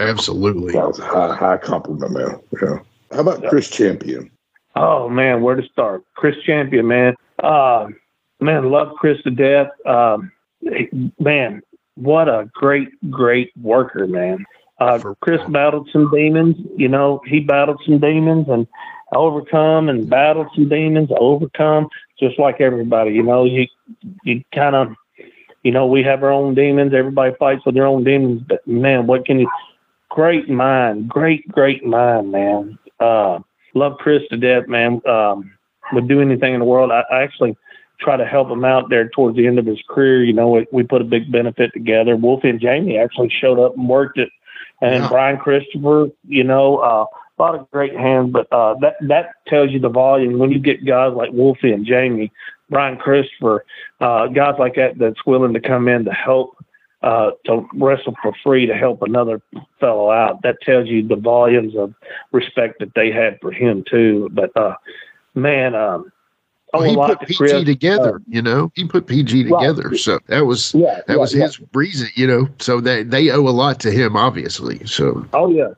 Absolutely. That was a high, high compliment, man. Yeah. How about Chris Champion? Oh man, where to start? Chris Champion, man. Uh, man, love Chris to death. Um, man, what a great, great worker, man. Uh, Chris battled some demons. You know, he battled some demons and overcome and battled some demons, overcome, just like everybody. You know, you you kind of, you know, we have our own demons. Everybody fights with their own demons. But man, what can you? Great mind, great, great mind, man. Uh, love Chris to death, man. Um, would do anything in the world. I, I actually try to help him out there towards the end of his career. You know, we, we put a big benefit together. Wolfie and Jamie actually showed up and worked it, and Brian Christopher. You know, uh, a lot of great hands. But uh, that that tells you the volume when you get guys like Wolfie and Jamie, Brian Christopher, uh, guys like that that's willing to come in to help. Uh, to wrestle for free to help another fellow out. That tells you the volumes of respect that they had for him too. But uh, man, um, Well, he put PG Chris. together, Uh, you know. He put PG Right. together, so that was Yeah, that yeah, was yeah. his reason, you know. So they they owe a lot to him, obviously. So Oh yeah,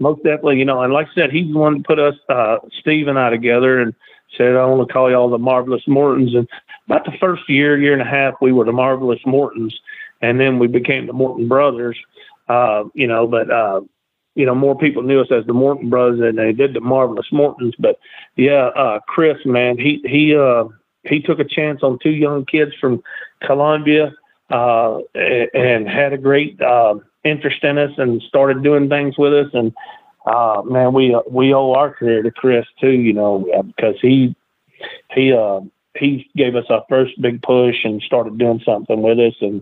most definitely. You know, and like I said, he's the one that put us, uh, Steve and I, together, and said, "I want to call y'all the Marvelous Mortons." And about the first year, year and a half, we were the Marvelous Mortons, and then we became the Morton Brothers. Uh, you know, but uh, you know, more people knew us as the Morton Brothers, and they did the Marvelous Mortons. But yeah, uh, Chris, man, he he uh, he took a chance on two young kids from Columbia uh, a- and had a great uh, interest in us and started doing things with us. And uh, man, we we owe our career to Chris too, you know, uh, because he he uh, he gave us our first big push and started doing something with us. And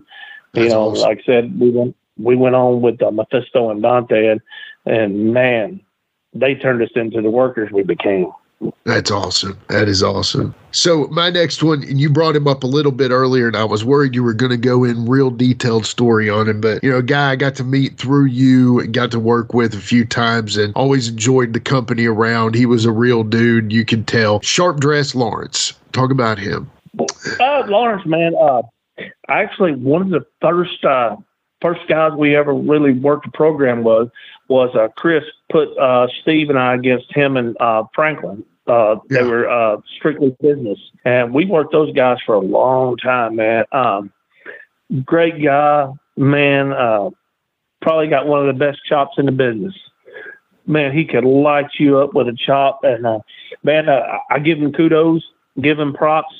you That's know, awesome. like I said, we went we went on with uh, Mephisto and Dante, and and man, they turned us into the workers we became. That's awesome. That is awesome. So my next one, and you brought him up a little bit earlier, and I was worried you were going to go in real detailed story on him. But you know, a guy I got to meet through you and got to work with a few times, and always enjoyed the company around. He was a real dude. You can tell. Sharp dress Lawrence. Talk about him. Uh, Lawrence, man, uh, actually one of the first uh, first guys we ever really worked a program was was uh, Chris put uh, Steve and I against him and uh, Franklin. Uh, They were uh, strictly business, and we worked those guys for a long time, man. Um, great guy, man. Uh, probably got one of the best chops in the business. Man, he could light you up with a chop, and uh, man, uh, I give him kudos, give him props.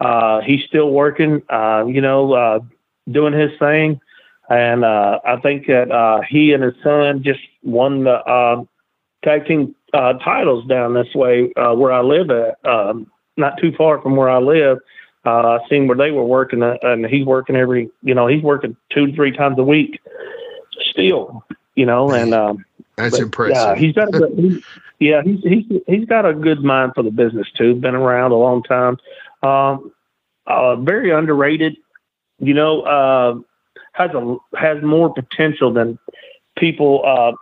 Uh, he's still working, uh, you know, uh, doing his thing. And uh, I think that uh, he and his son just won the uh, tag team uh, titles down this way uh, where I live at, um, not too far from where I live. Uh, I seen where they were working, uh, and he's working every, you know, he's working two to three times a week still, you know, and um, That's but, impressive. Yeah, he's got a good, he, yeah, he's he's he's got a good mind for the business too. Been around a long time. Um, uh, very underrated. You know, uh, has a has more potential than people uh,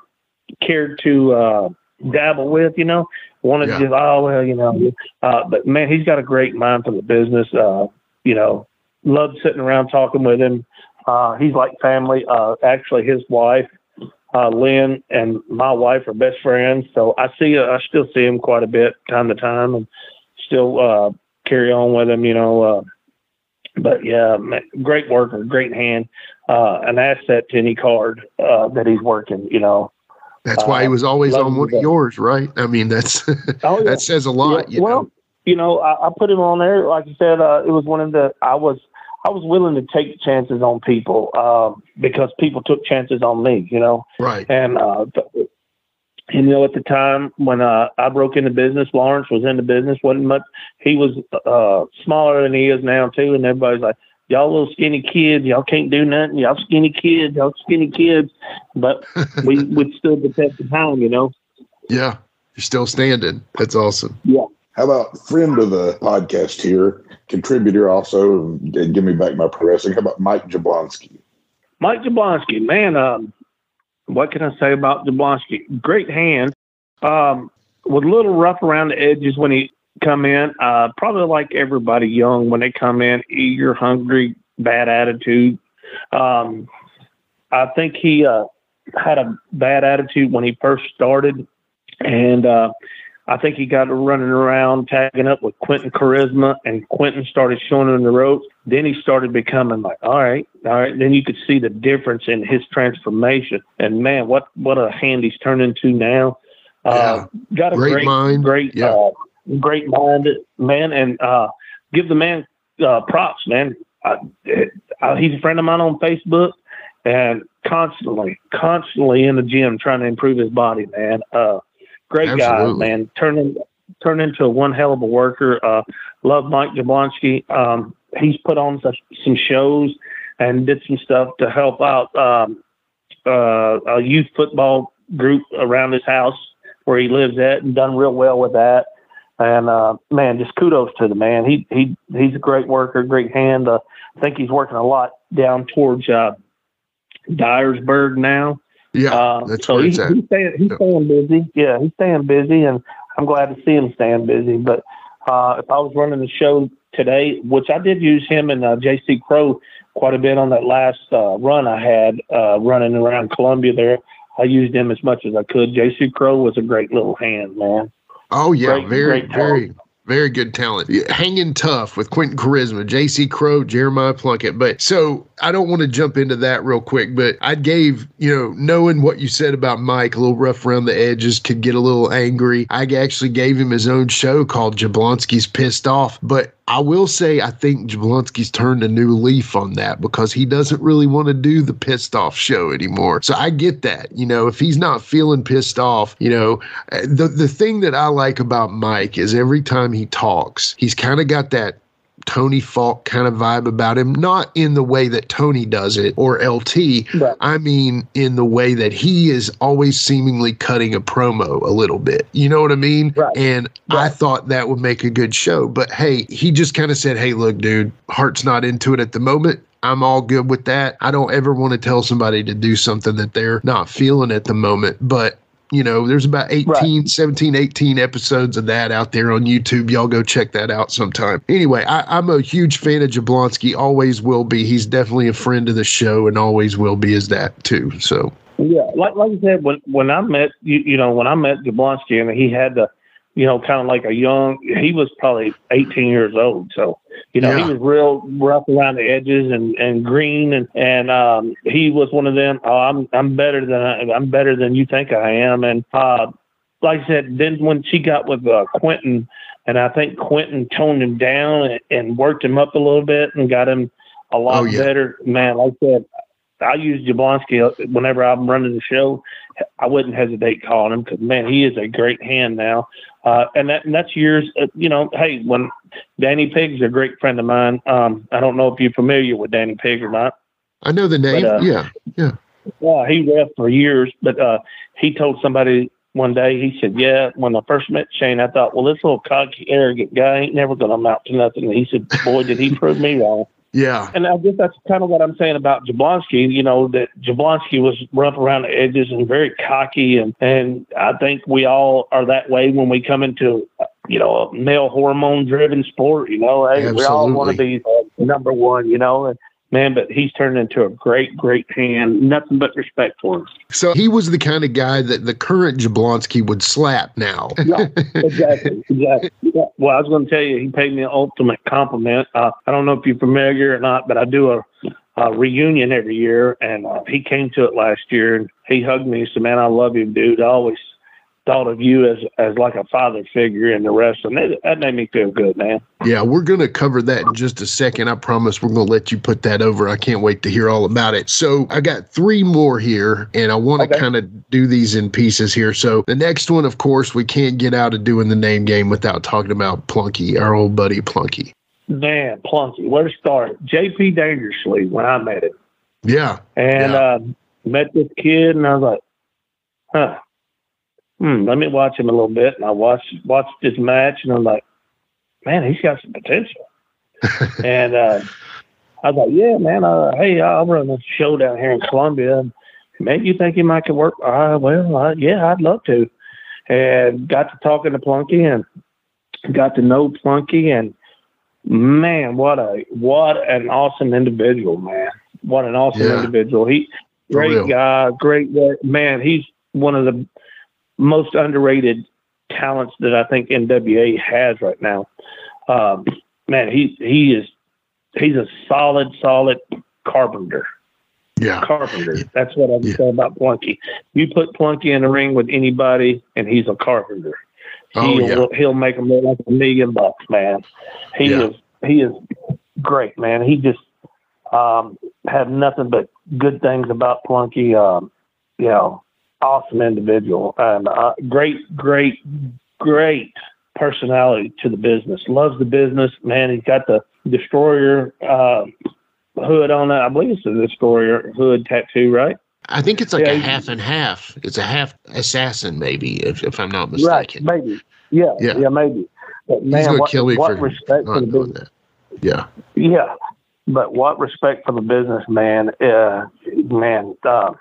cared to uh, dabble with. You know, wanted Yeah. to just oh well, you know. Uh, but man, he's got a great mind for the business. Uh, you know, love sitting around talking with him. Uh, he's like family. Uh, actually, his wife, uh, Lynn, and my wife are best friends. So I see, I still see him quite a bit, time to time, and still uh, carry on with him. You know, uh, but yeah, great worker, great hand, uh, an asset to any card uh, that he's working. You know, That's why he Uh, was always on one of yours, right? I mean, that's Oh, yeah. that says a lot. Yeah, you well, know? you know, I, I put him on there. Like you said, uh, it was one of the I was I was willing to take chances on people uh, because people took chances on me. You know, Right. and uh, th- and you know, at the time when uh, I broke into business, Lawrence was into business. wasn't much. He was uh, smaller than he is now too, and everybody's like, "Y'all little skinny kids, y'all can't do nothing. Y'all skinny kids, y'all skinny kids." But we we stood the test of time, you know. Yeah. You're still standing. That's awesome. Yeah. How about friend of the podcast here, contributor also, and give me back my pro wrestling? How about Mike Jablonski? Mike Jablonski, man, um, what can I say about Jablonski? Great hand. Um, was a little rough around the edges when he come in. Uh, probably like everybody young when they come in, eager, hungry, bad attitude. Um, I think he uh, had a bad attitude when he first started, and uh, I think he got running around tagging up with Quentin Charisma, and Quentin started showing him the ropes. Then he started becoming like, all right, all right. Then you could see the difference in his transformation. And man, what what a hand he's turned into now. Uh, got a Great great, mind. great, Yeah. uh, great mind, man, and uh, give the man uh, props, man. Uh, uh, he's a friend of mine on Facebook, and constantly, constantly in the gym trying to improve his body, man. Uh, great Absolutely. guy, man. Turn in, turn into one hell of a worker. Uh, love Mike Jablonski. Um, he's put on some, some shows and did some stuff to help out um, uh, a youth football group around his house where he lives at, and done real well with that. And uh, man, just kudos to the man. He he he's a great worker, great hand. Uh, I think he's working a lot down towards uh, Dyersburg now. Yeah. Uh, that's so where he's, staying he's staying busy. Yeah, he's staying busy, and I'm glad to see him staying busy. But uh, if I was running the show today, which I did use him and uh, J.C. Crow quite a bit on that last uh, run I had uh, running around Columbia there. I used him as much as I could. J.C. Crow was a great little hand, man. Oh yeah, Great- very, great very, very good talent. Hanging tough with Quentin Charisma, J.C. Crow, Jeremiah Plunkett. But so I don't want to jump into that real quick, but I gave you know knowing what you said about Mike, a little rough around the edges, could get a little angry. I actually gave him his own show called Jablonski's Pissed Off, but. I will say I think Jablonski's turned a new leaf on that because he doesn't really want to do the pissed off show anymore. So I get that. You know, if he's not feeling pissed off, you know, uh, the the thing that I like about Mike is every time he talks, he's kind of got that Tony Falk kind of vibe about him, not in the way that Tony does it or LT. I mean, in the way that he is always seemingly cutting a promo a little bit. You know what I mean? And I thought that would make a good show. But hey, he just kind of said, hey, look, dude, heart's not into it at the moment. I'm all good with that. I don't ever want to tell somebody to do something that they're not feeling at the moment. But you know, there's about 18, 17, 18 episodes of that out there on YouTube. Y'all go check that out sometime. Anyway, I, I'm a huge fan of Jablonski, always will be. He's definitely a friend of the show and always will be as that too. So, Yeah, like like I said, when when I met you, you know, when I met Jablonski, and he had the, you know, kind of like a young. He was probably 18 years old, so you know, Yeah. he was real rough around the edges and and green, and and um, he was one of them. Oh, I'm I'm better than I, I'm better than you think I am, and uh, like I said, then when she got with uh, Quentin, and I think Quentin toned him down and, and worked him up a little bit and got him a lot Oh, yeah. better. Man, like I said, I use Jablonski whenever I'm running the show. I wouldn't hesitate calling him because man, he is a great hand now. Uh, and that and that's years. Uh, you know, hey, when Danny Pig's a great friend of mine. Um, I don't know if you're familiar with Danny Pig or not. I know the name. But, uh, yeah. Yeah. Well, he ref for years, but uh, he told somebody one day. He said, "Yeah, when I first met Shane, I thought, well, this little cocky, arrogant guy ain't never going to amount to nothing." And he said, "Boy, did he prove me wrong." Yeah. And I guess that's kind of what I'm saying about Jablonski. You know that Jablonski was rough around the edges and very cocky, and and I think we all are that way when we come into you know a male hormone driven sport. You know, hey, we all want to be uh, number one. You know, and man, but he's turned into a great, great hand. Nothing but respect for him. So he was the kind of guy that the current Jablonski would slap now. yeah, exactly, exactly. Yeah. Well, I was going to tell you, he paid me an ultimate compliment. Uh, I don't know if you're familiar or not, but I do a, a reunion every year, and uh, he came to it last year and he hugged me and said, "Man, I love you, dude. I always, thought of you as as like a father figure in the wrestling. That, that made me feel good, man. Yeah, we're going to cover that in just a second. I promise we're going to let you put that over. I can't wait to hear all about it. So, I got three more here, and I want to Okay. kind of do these in pieces here. So, the next one, of course, we can't get out of doing the name game without talking about Plunky, our old buddy Plunky. Man, Plunky, where to start? JP Dangerously when I met him. Yeah. And uh, met this kid, and I was like, huh, hmm, let me watch him a little bit. And I watched watched this match, and I'm like, man, he's got some potential. and uh, I was like, yeah, man, uh, hey, I'll run a show down here in Columbia. Man, you think he might could work? Uh, well, uh, yeah, I'd love to. And got to talking to Plunky and got to know Plunky, and man, what a what an awesome individual, man. What an awesome Yeah. individual. He great guy, great man. He's one of the most underrated talents that I think NWA has right now. Um, man, he he is he's a solid, solid carpenter. Yeah. Carpenter. That's what I'm saying about Plunky. You put Plunky in the ring with anybody, and he's a carpenter. Oh, He'll, he'll make look like a million bucks, man. He Yeah. is he is great, man. He just um, had nothing but good things about Plunky. Um, you know, awesome individual and uh, great, great, great personality to the business. Loves the business, man. He's got the destroyer uh, hood on it. I believe it's a destroyer hood tattoo, right? I think it's like Yeah, a half and half. It's a half assassin, maybe, if, if I'm not mistaken. Right, maybe. Yeah, Yeah. yeah, maybe. But He's man, gonna what, kill me what for respect for the doing business. that. Yeah. Yeah, but what respect for the business, man? Uh, man, uh,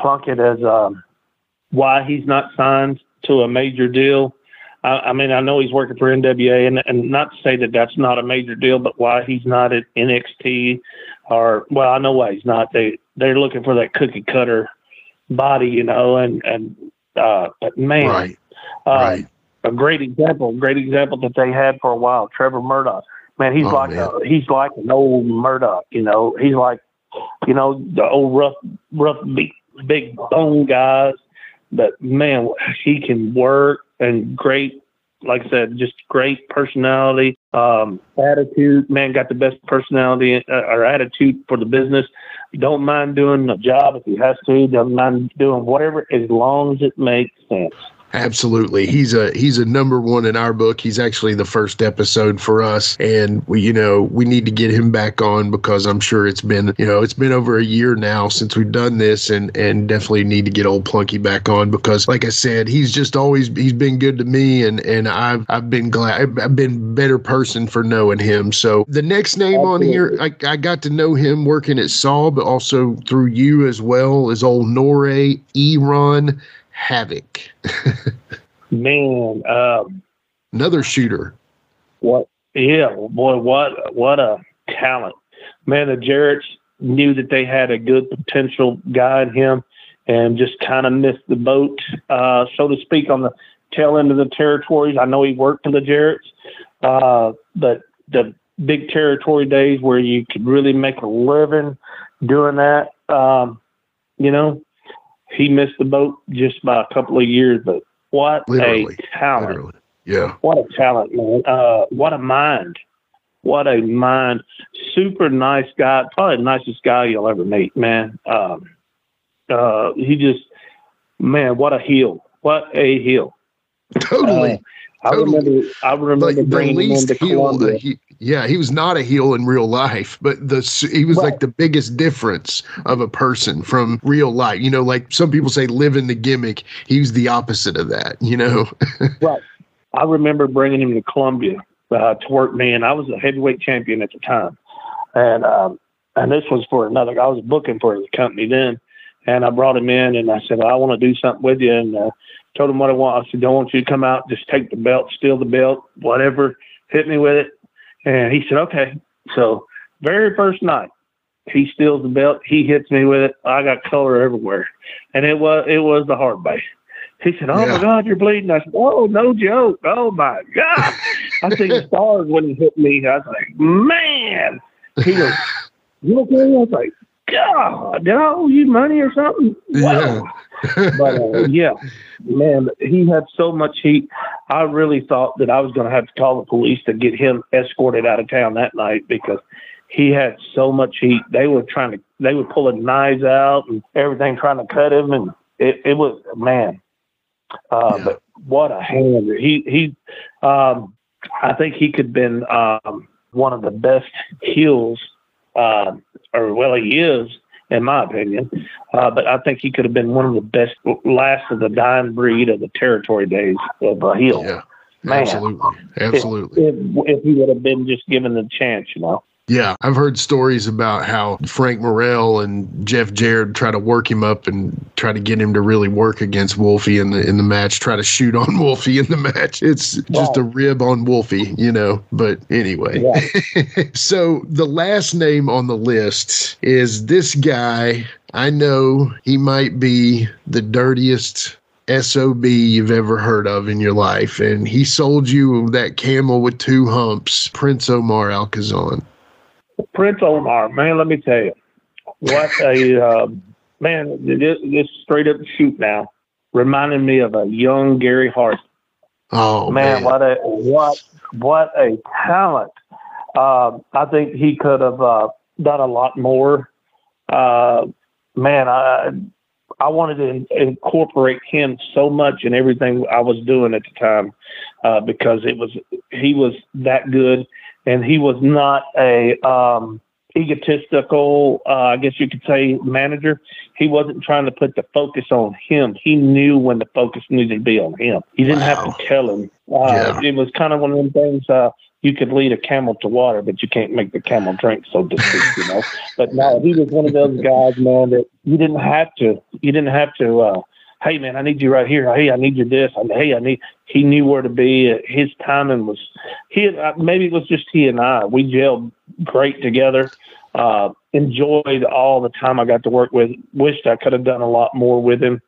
Plunkett is um, why he's not signed to a major deal. I, I mean, I know he's working for NWA, and, and not to say that that's not a major deal, but why he's not at NXT, or well, I know why he's not. They they're looking for that cookie cutter body, you know, and and uh, but man, Right. uh, Right. a great example, great example that they had for a while. Trevor Murdoch, man, he's Oh, like man. A, he's like an old Murdoch, you know. He's like, you know, the old rough, rough, big, big bone guys. But man, he can work and great. Like I said, just great personality, um, attitude. Man, got the best personality uh, or attitude for the business. Don't mind doing a job if he has to. Doesn't mind doing whatever as long as it makes sense. Absolutely. He's a he's a number one in our book. He's actually the first episode for us. And we you know, we need to get him back on because I'm sure it's been, you know, it's been over a year now since we've done this and and definitely need to get old Plunky back on because like I said, he's just always he's been good to me and and I've I've been glad I've, been better person for knowing him. So the next name on here, I, I got to know him working at SAW, but also through you as well is old Nore Eron Havoc. Man, um, Another shooter. what? Yeah, boy, what what a talent, man! The Jarretts knew that they had a good potential guy in him, and just kind of missed the boat, uh, so to speak, on the tail end of the territories. I know he worked for the Jarretts, uh, but the big territory days where you could really make a living doing that, um, you know, he missed the boat just by a couple of years. But what Literally. a talent! Literally. Yeah. What a talent, man. Uh, what a mind. What a mind. Super nice guy. Probably the nicest guy you'll ever meet, man. Um, uh, he just, man, what a heel. What a heel. Totally. Uh, I remember, I remember Like the bringing him least into heel. Columbia. he, yeah, he was not a heel in real life, but the he was like the biggest difference of a person from real life. You know, like some people say, living the gimmick. He was the opposite of that. You know. Right. I remember bringing him to Columbia uh, to work me, and I was a heavyweight champion at the time, and um, and this was for another. I was booking for the company then, and I brought him in, and I said I want to do something with you, and uh, told him what I want. I said, don't want you to come out, just take the belt, steal the belt, whatever, hit me with it, and he said okay. So very first night, he steals the belt, he hits me with it. I got color everywhere, and it was it was the hard way. He said, "Oh Yeah. my God, you're bleeding." I said, "Oh, no joke. Oh my God." I seen the stars when he hit me. I was like, "Man." He goes, "You okay?" I was like, "God, did I owe you money or something?" Yeah. But uh, yeah, man, he had so much heat. I really thought that I was going to have to call the police to get him escorted out of town that night because he had so much heat. They were trying to, they were pulling knives out and everything, trying to cut him, and it, it was man. Uh, Yeah. But what a hand! He he, um, I think he could have been um, one of the best heels, uh, or well, he is in my opinion. Uh, but I think he could have been one of the best, last of the dying breed of the territory days of a heel. Yeah, Man. absolutely, absolutely. If, if, if he would have been just given the chance, you know. Yeah, I've heard stories about how Frank Morrell and Jeff Jarrett try to work him up and try to get him to really work against Wolfie in the in the match, try to shoot on Wolfie in the match. It's just a rib on Wolfie, you know. But anyway. so the last name on the list is this guy. I know he might be the dirtiest SOB you've ever heard of in your life. And he sold you that camel with two humps, Prince Omar Alcazan. Prince Omar, man, let me tell you, what a uh, man! This, this straight up shoot now, reminded me of a young Gary Hart. Oh man, what a what what a talent! Uh, I think he could have uh, done a lot more. Uh, man, I I wanted to in- incorporate him so much in everything I was doing at the time uh, because it was he was that good, and he was not a um, egotistical, uh, I guess you could say, manager. He wasn't trying to put the focus on him. He knew when the focus needed to be on him. He didn't have to tell him. Uh, It was kind of one of them things. Uh, you could lead a camel to water, but you can't make the camel drink, so to speak, you know. But no, he was one of those guys, man, that you didn't have to. You didn't have to. Uh, hey, man, I need you right here. Hey, I need you this. I, hey, I need. He knew where to be. His timing was. He uh, maybe it was just he and I. We gelled great together. Uh, enjoyed all the time I got to work with. Wished I could have done a lot more with him.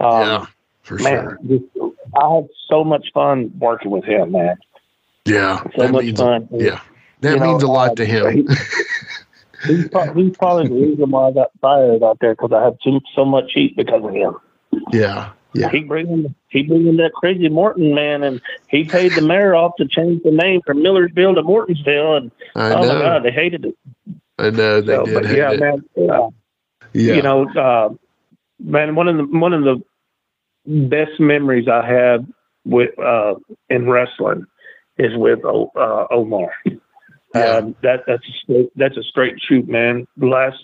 Um, yeah, for man, just, I had so much fun working with him, man. Yeah, So that much means, fun. Yeah, that You know, means a lot uh, to him. He's, pro- he's probably the reason why I got fired out there because I had too, so much heat because of him. Yeah, yeah. He bringing he bringing that crazy Morton man, and he paid the mayor off to change the name from Millersville to Mortonsville, and I oh my. God, they hated it. I know they So, did. yeah, it. man, uh, Yeah. you know, uh, man, one of the one of the best memories I have with uh, in wrestling is with uh, Omar. Um, that that's a straight, that's a straight shoot, man. The last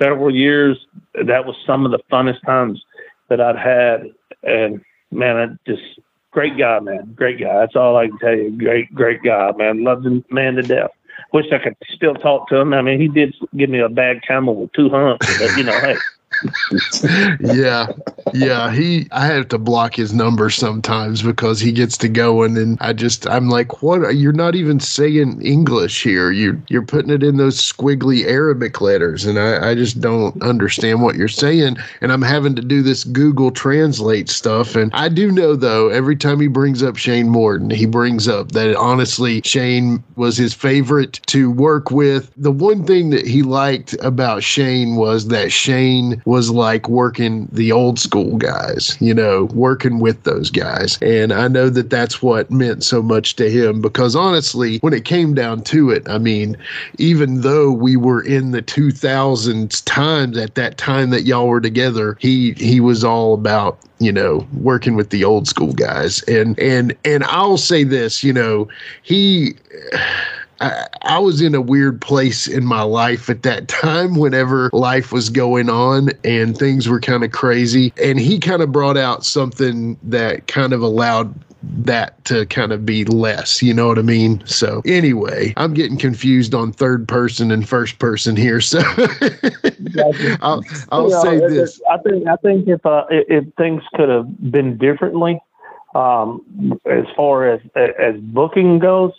several years, that was some of the funnest times that I'd had, and man, I just great guy, man, great guy. That's all I can tell you. Great, great guy, man. Loved him, man to death. Wish I could still talk to him. I mean, he did give me a bad camel with two humps, but you know, hey. yeah, yeah. He, I have to block his number sometimes because he gets to going, and I just, I'm like, what? You're not even saying English here. You, you're putting it in those squiggly Arabic letters, and I, I just don't understand what you're saying. And I'm having to do this Google Translate stuff. And I do know though, every time he brings up Shane Morton, he brings up that honestly, Shane was his favorite to work with. The one thing that he liked about Shane was that Shane was like working the old school guys, you know, working with those guys. And I know that that's what meant so much to him because honestly, when it came down to it, I mean, even though we were in the 2000s times at that time that y'all were together, he he was all about you know working with the old school guys and and and I'll say this you know he I, I was in a weird place in my life at that time whenever life was going on and things were kind of crazy. And he kind of brought out something that kind of allowed that to kind of be less, you know what I mean? So, anyway, I'm getting confused on third person and first person here. So, I'll, I'll You say this. I think I think if uh, if if things could have been differently, um, as far as as booking goes,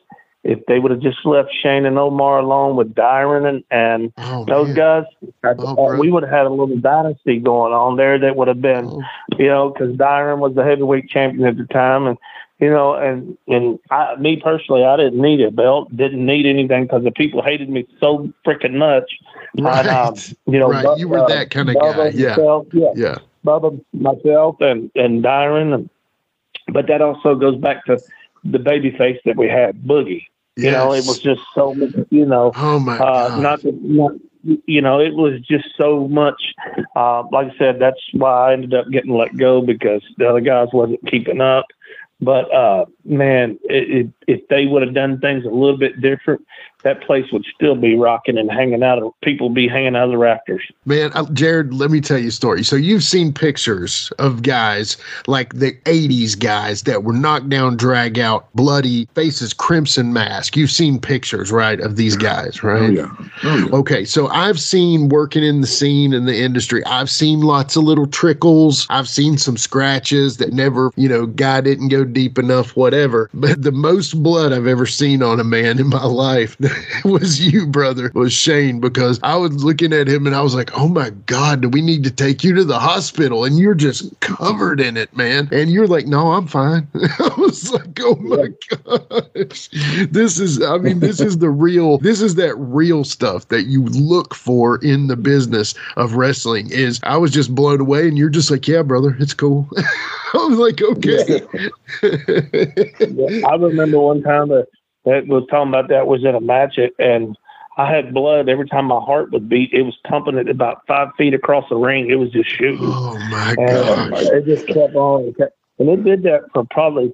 if they would have just left Shane and Omar alone with Dyron and and Oh, those guys, I- uh, we would have had a little dynasty going on there that would have been, Oh. you know, because Dyron was the heavyweight champion at the time, and you know, and and I, me personally, I didn't need a belt, didn't need anything because the people hated me so freaking much. Right. Um, you know, Right, you were that kinda Bubba guy, yeah. himself, yeah, Yeah. Bubba, myself, and and Dyron, and but that also goes back to the baby face that we had, Boogie. You know, it was just so much. You know, Oh my uh, God. not, that- not you know, it was just so much. Uh, like I said, that's why I ended up getting let go because the other guys wasn't keeping up. But uh, man, it, it, if they would have done things a little bit different, that place would still be rocking and hanging out. Of, people be hanging out of the rafters. Man, uh, Jared, let me tell you a story. So you've seen pictures of guys like the 80s guys that were knocked down, drag out, bloody faces, crimson mask. You've seen pictures, right, of these guys, right? Oh yeah. Oh yeah. Okay, so I've seen working in the scene in the industry. I've seen lots of little trickles. I've seen some scratches that never, you know, guy didn't go deep enough, whatever. But the most blood I've ever seen on a man in my life was you, brother, was Shane, because I was looking at him and I was like, oh my God, do we need to take you to the hospital? And you're just covered in it, man. And you're like, no, I'm fine. I was like, oh my gosh. This is, I mean, this is the real, this is that real stuff that you look for in the business of wrestling is I was just blown away and you're just like, yeah, brother, it's cool. I was like, okay. I remember one time that that was talking about that was in a match it- and I had blood every time my heart would beat. It was pumping at about five feet across the ring. It was just shooting. Oh my and uh, gosh. it just kept on. And, kept, and it did that for probably,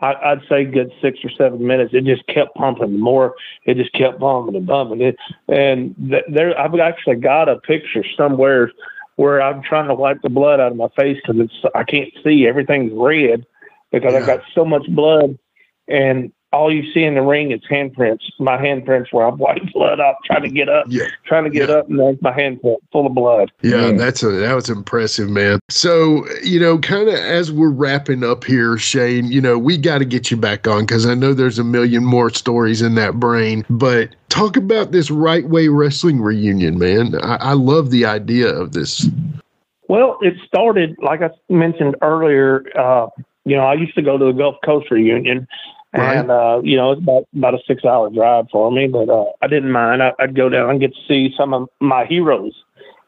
I, I'd say, good six or seven minutes. It just kept pumping more. It just kept bumping and bumping. It, and th- there, I've actually got a picture somewhere where I'm trying to wipe the blood out of my face because it's I can't see. Everything's red because I've got so much blood, and all you see in the ring is handprints. My handprints where I've wiped blood off, trying to get up, Yeah. trying to get up, and there's my handprint full of blood. Yeah, that's a that was impressive, man. So, you know, kind of as we're wrapping up here, Shane, you know, we got to get you back on because I know there's a million more stories in that brain. But talk about this right way wrestling reunion, man. I, I love the idea of this. Well, it started like I mentioned earlier. Uh, you know, I used to go to the Gulf Coast reunion, and uh, you know, it's about about a six hour drive for me, but uh, I didn't mind. I, I'd go down and get to see some of my heroes.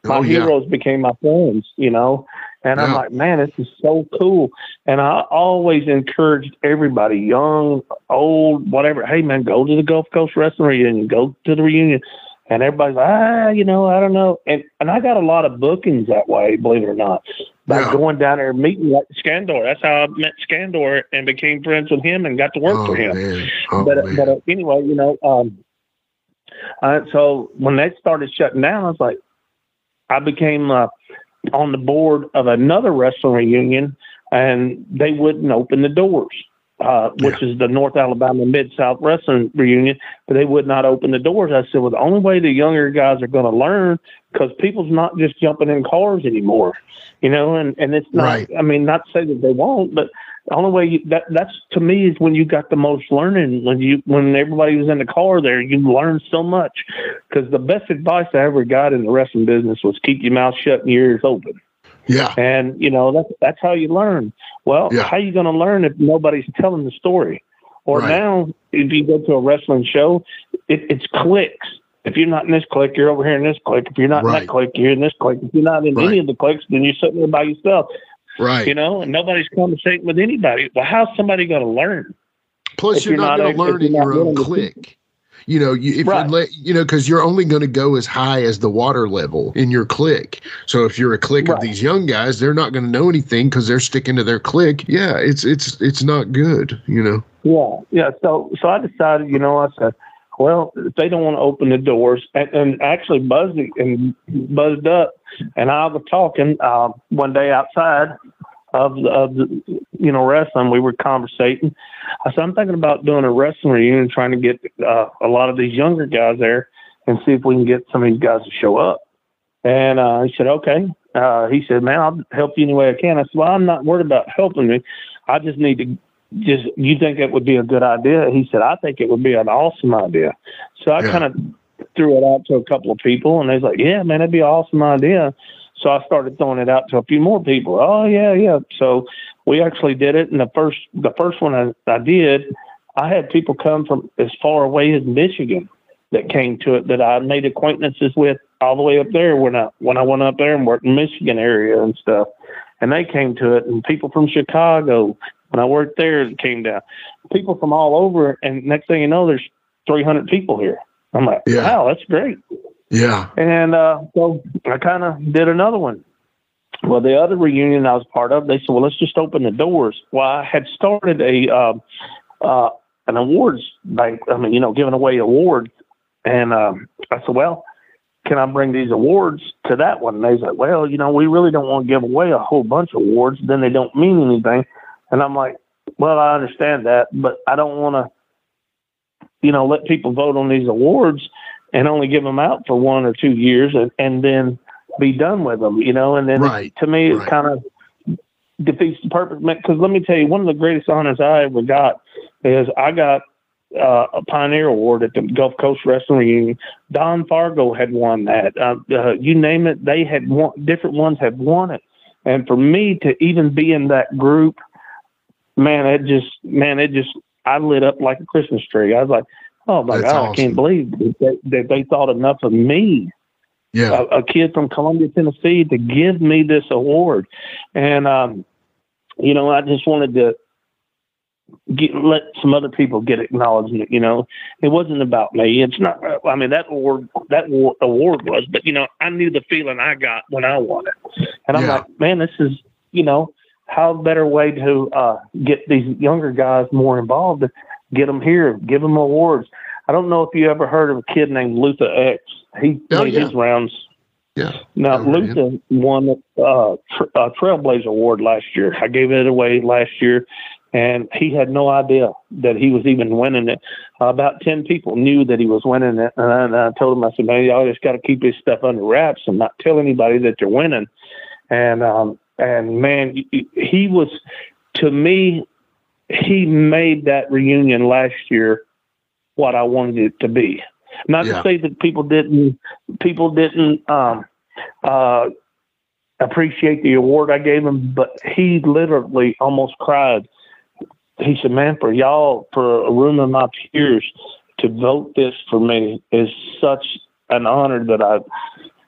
My Oh, yeah. heroes became my friends, you know, and I'm like, man, this is so cool. And I always encouraged everybody, young, old, whatever. Hey, man, go to the Gulf Coast Wrestling reunion. Go to the reunion. And everybody's like, ah, you know, I don't know. And and I got a lot of bookings that way, believe it or not. By Yeah. going down there and meeting like Skandor. That's how I met Skandor and became friends with him and got to work Oh, for him. Oh, but man. but uh, anyway, you know, um, uh, so when they started shutting down, I was like, I became uh, on the board of another wrestling reunion, and they wouldn't open the doors, uh, which is the North Alabama Mid South Wrestling Reunion, but they would not open the doors. I said, well, the only way the younger guys are going to learn because people's not just jumping in cars anymore, you know, and and it's not. Right. I mean, not to say that they won't, but the only way you, that that's to me is when you got the most learning when you when everybody was in the car there you learn so much because the best advice I ever got in the wrestling business was keep your mouth shut and your ears open Yeah. and you know that's that's how you learn well Yeah. how you going to learn if nobody's telling the story or Right. now if you go to a wrestling show it, it's cliques if you're not in this clique, you're over here in this clique. If you're not in that clique, you're in this clique. If you're not in Right. any of the cliques, then you're sitting there by yourself Right. you know, and nobody's conversating with anybody. Well, how's somebody going to learn? Plus, you're, you're not, not going to learn in your own clique. You know, you, if Right. you let, you know, because you're only going to go as high as the water level in your clique. So if you're a clique of these young guys, they're not going to know anything because they're sticking to their clique. Yeah, it's it's it's not good. You know. Yeah, yeah. So, so I decided, you know, I said, well, if they don't want to open the doors, and, and actually buzzed and buzzed up, and I was talking uh, one day outside of the, of the, you know, wrestling. We were conversating. I said, I'm thinking about doing a wrestling reunion, trying to get uh, a lot of these younger guys there, and see if we can get some of these guys to show up. And uh, he said, okay. Uh, he said, man, I'll help you any way I can. I said, well, I'm not worried about helping me. I just need to just, you think it would be a good idea? He said, I think it would be an awesome idea. So I Yeah. kind of threw it out to a couple of people and they was like, yeah, man, that'd be an awesome idea. So I started throwing it out to a few more people. Oh yeah, yeah. So we actually did it. And the first, the first one I, I did, I had people come from as far away as Michigan that came to it that I made acquaintances with all the way up there when I when I went up there and worked in Michigan area and stuff. And they came to it, and people from Chicago when I worked there came down. People from all over, and next thing you know, there's 300 people here. I'm like, Yeah. wow, that's great. Yeah. And uh, so I kind of did another one. Well, the other reunion I was part of, they said, well, let's just open the doors. Well, I had started a um, uh, an awards bank. I mean, you know, giving away awards. And um, I said, well, can I bring these awards to that one? And they said, well, you know, we really don't want to give away a whole bunch of awards. Then they don't mean anything. And I'm like, well, I understand that, but I don't want to, you know, let people vote on these awards and only give them out for one or two years and, and then be done with them, you know. And then Right, to me, it kind of defeats the purpose. Because let me tell you, one of the greatest honors I ever got is I got uh, a Pioneer Award at the Gulf Coast Wrestling Reunion. Don Fargo had won that. Uh, uh, you name it, they had won. Different ones had won it. And for me to even be in that group, man, it just, man, it just, I lit up like a Christmas tree. I was like, oh my That's God, I can't believe that they, that they thought enough of me Yeah. a, a kid from Columbia, Tennessee, to give me this award. And, um, you know, I just wanted to get, let some other people get acknowledgement. You know, it wasn't about me. It's not. I mean, that award, that award was, but you know, I knew the feeling I got when I won it, and I'm Yeah. like, man, this is, you know, how better way to uh, get these younger guys more involved? Get them here, give them awards. I don't know if you ever heard of a kid named Luther X. He Oh, made yeah. his rounds Yeah. now. Luther won uh, tr- a Trailblazer Award last year. I gave it away last year, and he had no idea that he was even winning it. Uh, about 10 people knew that he was winning it, and I, and I told him, I said, man, y'all just got to keep this stuff under wraps and not tell anybody that you're winning. And, um, and man, he was, to me, he made that reunion last year what I wanted it to be. Not Yeah. to say that people didn't people didn't um, uh, appreciate the award I gave him, but he literally almost cried. He said, "Man, for y'all, for a room of my peers to vote this for me is such an honor that I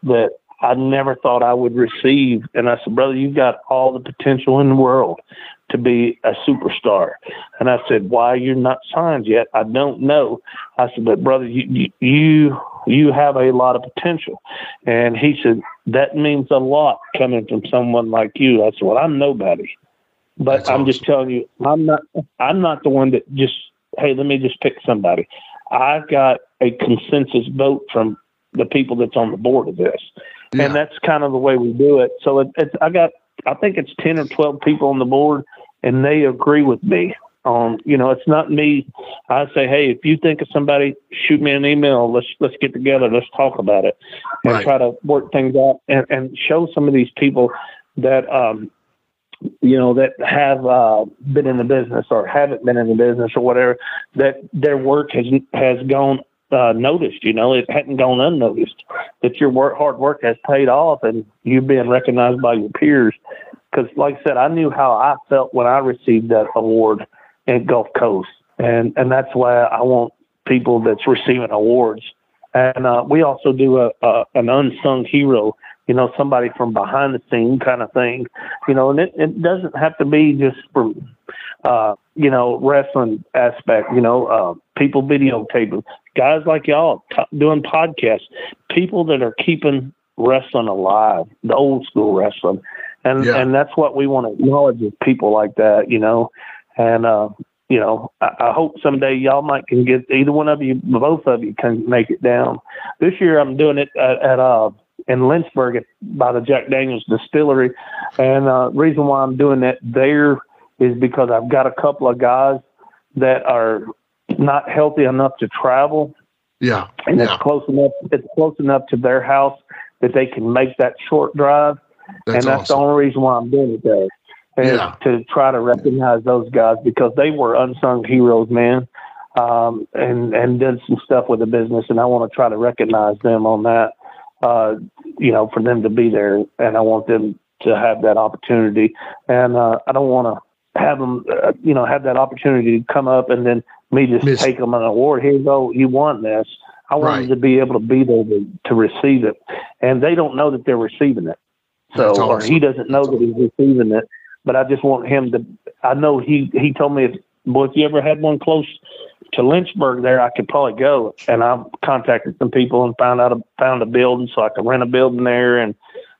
that I never thought I would receive." And I said, "Brother, you've got all the potential in the world to be a superstar." And I said, "Why you're not signed yet? I don't know." I said, "But brother, you you you, have a lot of potential." And he said, "That means a lot coming from someone like you." I said, "Well, I'm nobody." But That's I'm just telling you, I'm not. I'm not the one that just. Hey, let me just pick somebody. I've got a consensus vote from the people that's on the board of this, Yeah. and that's kind of the way we do it. So it, it's. I got. I think it's ten or twelve people on the board, and they agree with me. Um, you know, it's not me. I say, hey, if you think of somebody, shoot me an email. Let's let's get together. Let's talk about it, and Right. try to work things out, and, and show some of these people that um, you know, that have uh, been in the business or haven't been in the business or whatever, that their work has has gone uh, noticed. You know, it hadn't gone unnoticed. That your work, hard work has paid off, and you've been recognized by your peers. Because, like I said, I knew how I felt when I received that award at Gulf Coast, and and that's why I want people that's receiving awards. And uh, we also do a, a an unsung hero you know, somebody from behind the scene kind of thing, you know, and it, it doesn't have to be just from, uh, you know, wrestling aspect, you know, uh, people videotaping, guys like y'all t- doing podcasts, people that are keeping wrestling alive, the old school wrestling. And, Yeah. and that's what we want to acknowledge is people like that, you know, and, uh, you know, I, I hope someday y'all might can get either one of you, both of you can make it down. This year I'm doing it at, at uh, in Lynchburg at, by the Jack Daniels Distillery, and uh, reason why I'm doing that there is because I've got a couple of guys that are not healthy enough to travel, Yeah. and Yeah. it's close enough. It's close enough to their house that they can make that short drive, That's and that's awesome. the only reason why I'm doing it there. Is Yeah. to try to recognize those guys because they were unsung heroes, man, um, and and did some stuff with the business, and I want to try to recognize them on that. Uh, you know, for them to be there, and I want them to have that opportunity, and uh, I don't want to have them, uh, you know, have that opportunity to come up and then me just Miss- take them an award. Here you go, you won this. I want Right. them to be able to be there to, to receive it, and they don't know that they're receiving it. So, That's or he doesn't know that he's receiving it. But I just want him to. I know he he told me, if, boy, if you ever had one close to Lynchburg, there I could probably go. And I contacted some people and found out a, found a building so I could rent a building there, and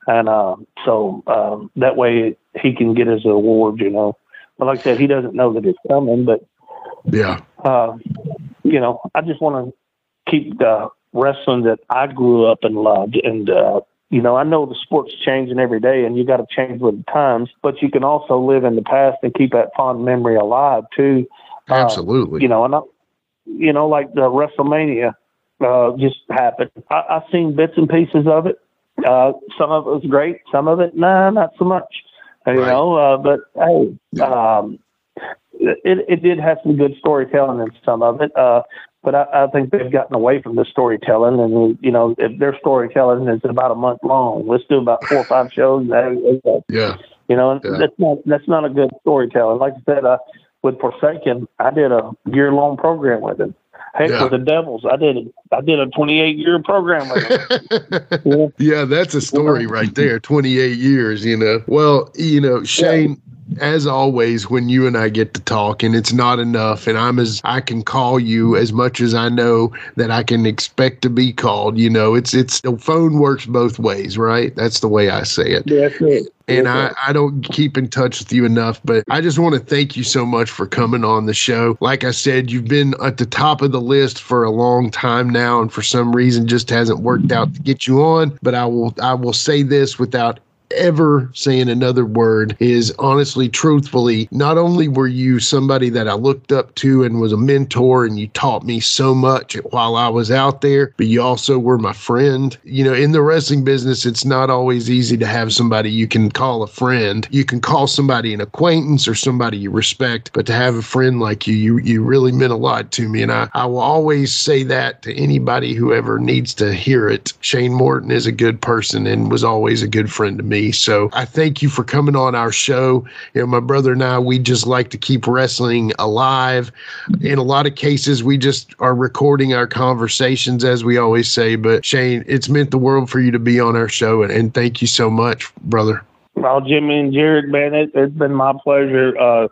and uh, so um, that way he can get his award. You know, but like I said, he doesn't know that it's coming, but Yeah. uh, you know, I just want to keep the wrestling that I grew up and loved. And, uh, you know, I know the sport's changing every day and you got to change with the times, but you can also live in the past and keep that fond memory alive too. Uh, Absolutely. you know, and I, you know, like the WrestleMania, uh, just happened. I, I've seen bits and pieces of it. Uh, some of it was great. Some of it, nah, not so much. You know, uh, but hey, um, it, it did have some good storytelling in some of it. Uh, but I, I think they've gotten away from the storytelling, and you know, if their storytelling is about a month long, let's do about four or five shows. Yeah. you know, and that's not that's not a good storytelling. Like I said, uh, with Forsaken, I did a year long program with him. Heck, Yeah. with the Devils, I did I did a 28 year program with him. Yeah, that's a story right there. 28 years, you know. Well, you know, Shane, as always, when you and I get to talk, and it's not enough, and I'm as I can call you as much as I know that I can expect to be called. You know, it's it's the phone works both ways, right? That's the way I say it. That's it. And I, I don't keep in touch with you enough, but I just want to thank you so much for coming on the show. Like I said, you've been at the top of the list for a long time now, and for some reason just hasn't worked out to get you on. But I will I will say this without ever saying another word is honestly truthfully not only were you somebody that I looked up to and was a mentor and you taught me so much while I was out there but you also were my friend. You know in the wrestling business it's not always easy to have somebody you can call a friend. You can call somebody an acquaintance or somebody you respect but to have a friend like you you, you really meant a lot to me. And I, I will always say that to anybody who ever needs to hear it. Shane Morton is a good person and was always a good friend to me so I thank you for coming on our show. You know my brother and I we just like to keep wrestling alive. In a lot of cases we just are recording our conversations as we always say. But Shane it's meant the world for you to be on our show and, and thank you so much brother. Well, Jimmy and Jared, man, it, it's been my pleasure uh,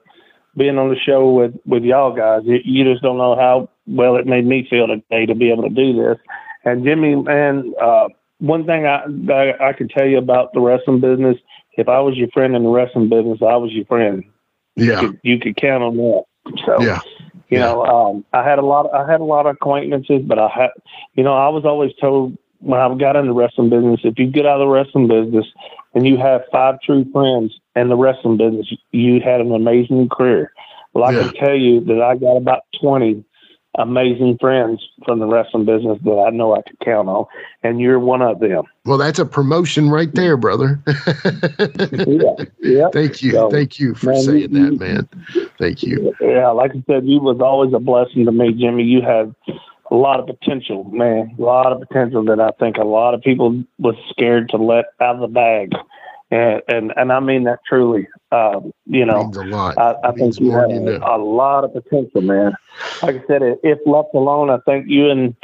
being on the show with, with y'all guys. You, you just don't know how well it made me feel today to be able to do this. And Jimmy, man, uh, one thing I, I I can tell you about the wrestling business, if I was your friend in the wrestling business, I was your friend. yeah You could, you could count on that. So yeah you know, um, I had a lot. I had a lot of acquaintances, but I had, you know, I was always told when I got in the wrestling business, if you get out of the wrestling business and you have five true friends in the wrestling business, you had an amazing career. Well, I Yeah. can tell you that I got about twenty amazing friends from the wrestling business that I know I could count on, and you're one of them. well that's a promotion right there brother yeah, yeah. thank you So, thank you for man, you- saying that man thank you Yeah, like I said, you was always a blessing to me, Jimmy. You had a lot of potential, man. A lot of potential that I think a lot of people was scared to let out of the bag. And and, and I mean that truly. Um, you know, means a lot I, I think you have you know. a lot of potential, man. Like I said, if left alone, I think you and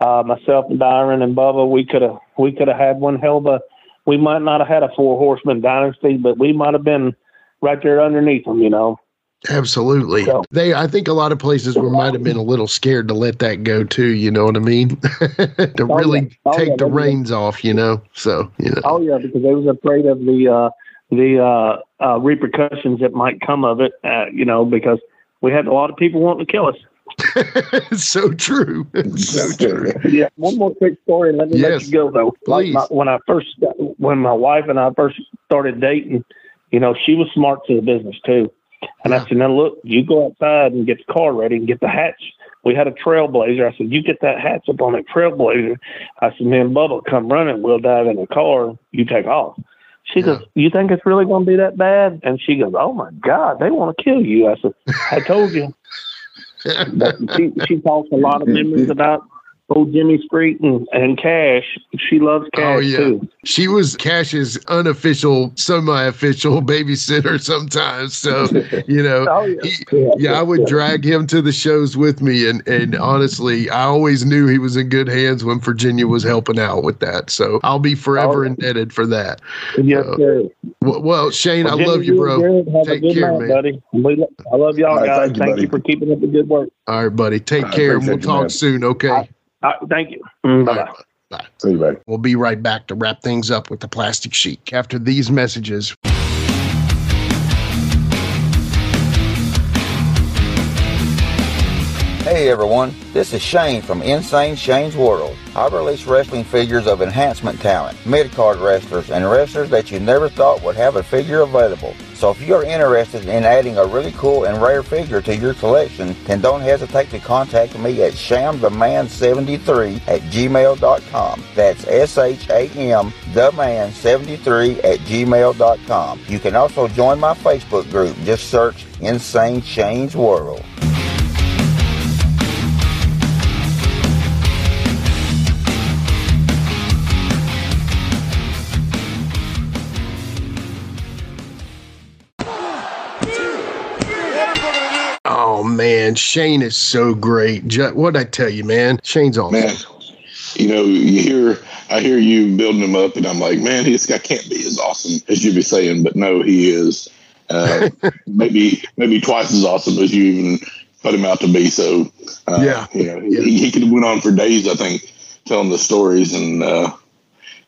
uh, myself and Byron and Bubba, we could have we could have had one hell of a. We might not have had a four horseman dynasty, but we might have been right there underneath them. You know. Absolutely. So- They I think a lot of places were might have been a little scared to let that go too, you know what I mean? to Oh, really yeah. Oh, take yeah, the reins off, you know. So, you know. Oh yeah, because they was afraid of the uh, the uh, uh, repercussions that might come of it. Uh, you know, because we had a lot of people wanting to kill us. so true. so true. Yeah. One more quick story, let me let you go though. Like please. my, when I first, when my wife and I first started dating, you know, she was smart to the business too. And I said, now look, you go outside and get the car ready and get the hatch. We had a Trailblazer. I said, you get that hatch up on that Trailblazer. I said, me and Bubba come running. We'll dive in the car. You take off. She goes, you think it's really going to be that bad? And she goes, oh my God, they want to kill you. I said, I told you. She, she talks a lot of memories about old Jimmy Street and, and Cash. She loves Cash Oh yeah, too. she was Cash's unofficial, semi-official babysitter sometimes. So you know, Oh, yeah. he- yeah, I would drag him to the shows with me, and and honestly, I always knew he was in good hands when Virginia was helping out with that. So I'll be forever Oh. indebted for that. Yes, Uh, sir. Well, well Shane, Well, I love you, bro. and Have Take a good care, night, man. buddy. Lo- I love y'all All right, guys. thank Thank, you, you, for keeping up the good work. All right, buddy. Take I care, and we'll talk man. soon. Okay. Uh, thank you. Mm, bye bye. bye. See you, buddy. We'll be right back to wrap things up with the Plastic Sheik after these messages. Hey everyone, this is Shane from Insane Shane's World. I release wrestling figures of enhancement talent, mid-card wrestlers, and wrestlers that you never thought would have a figure available. So if you're interested in adding a really cool and rare figure to your collection, then don't hesitate to contact me at shamtheman73 at gmail.com. That's S-H-A-M theman73 at gmail.com. You can also join my Facebook group. Just search Insane Shane's World. Oh man, Shane is so great. What'd I tell you, man? Shane's awesome. Man, you know, you hear I hear you building him up, and I'm like, man, this guy can't be as awesome as you be saying, but no, he is. Uh, maybe maybe twice as awesome as you even put him out to be. So, uh, Yeah. you know, he, he could have went on for days, I think, telling the stories, and uh,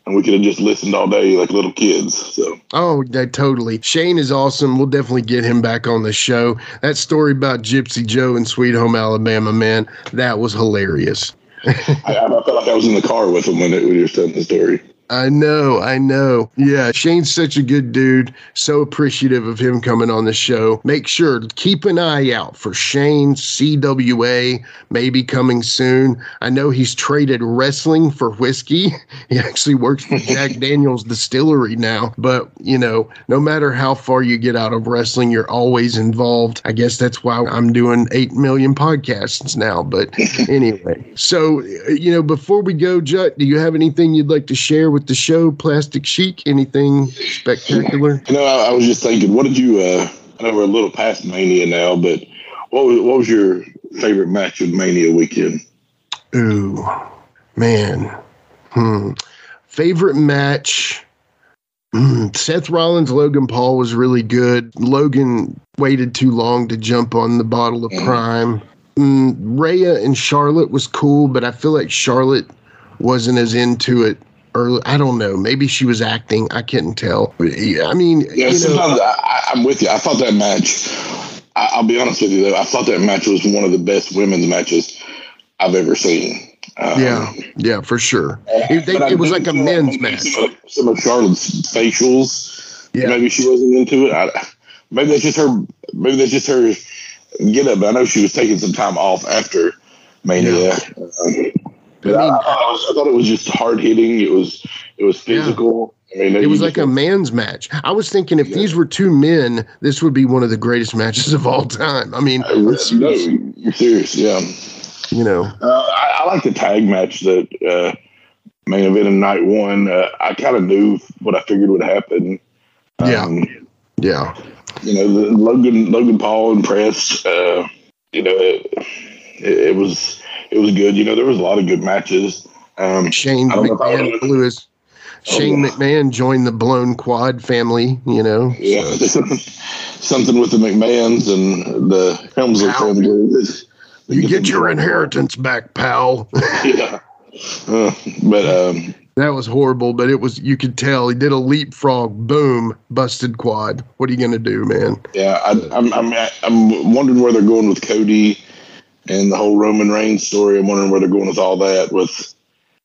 and we could have just listened all day like little kids. So, Oh, that totally. Shane is awesome. We'll definitely get him back on the show. That story about Gypsy Joe in Sweet Home Alabama, man, that was hilarious. I, I felt like I was in the car with him when, it, when he was telling the story. I know, I know. Yeah, Shane's such a good dude. So appreciative of him coming on the show. Make sure to keep an eye out for Shane CWA, maybe coming soon. I know he's traded wrestling for whiskey. He actually works for Jack Daniels Distillery now. But, you know, no matter how far you get out of wrestling, you're always involved. I guess that's why I'm doing 8 million podcasts now. But anyway, so, you know, before we go, Jut, do you have anything you'd like to share with the show, Plastic Sheik? Anything spectacular? You know, I, I was just thinking, what did you? Uh, I know we're a little past Mania now, but what was what was your favorite match of Mania weekend? Ooh, man. Hmm. Favorite match. Hmm, Seth Rollins, Logan Paul was really good. Logan waited too long to jump on the bottle of prime. Mm, Rhea and Charlotte was cool, but I feel like Charlotte wasn't as into it early. I don't know. Maybe she was acting. I couldn't tell. I mean, Yeah, you know, sometimes I, I'm with you. I thought that match. I, I'll be honest with you though. I thought that match was one of the best women's matches I've ever seen. Um, yeah, yeah, for sure. It, they, it was like a men's match. Some of, some of Charlotte's facials. Yeah. Maybe she wasn't into it. I, maybe that's just her. Maybe that's just her get up. I know she was taking some time off after Mania. Um, but I, I, I was- I thought it was just hard hitting. It was it was physical. I mean, It was like a man's match. I was thinking if these were two men, this would be one of the greatest matches of all time. I mean, it's- no, you're serious, yeah. you know, Uh, I, I like the tag match that uh, main event in night one. Uh, I kind of knew what I figured would happen. Yeah. Um, yeah. you know, the Logan Logan Paul impressed. Uh, you know, it, it was it was good. You know, there was a lot of good matches. Um, Shane I don't know if I McMahon blew his. Shane yeah. McMahon joined the blown quad family. You know, yeah, something with the McMahons and the Helmsley family. you get your inheritance back, pal. yeah, uh, but um, that was horrible, but it was. You could tell he did a leapfrog. Boom, busted quad. What are you gonna do, man? Yeah, I, I'm, I'm I'm wondering where they're going with Cody and the whole Roman Reigns story. I'm wondering where they're going with all that. With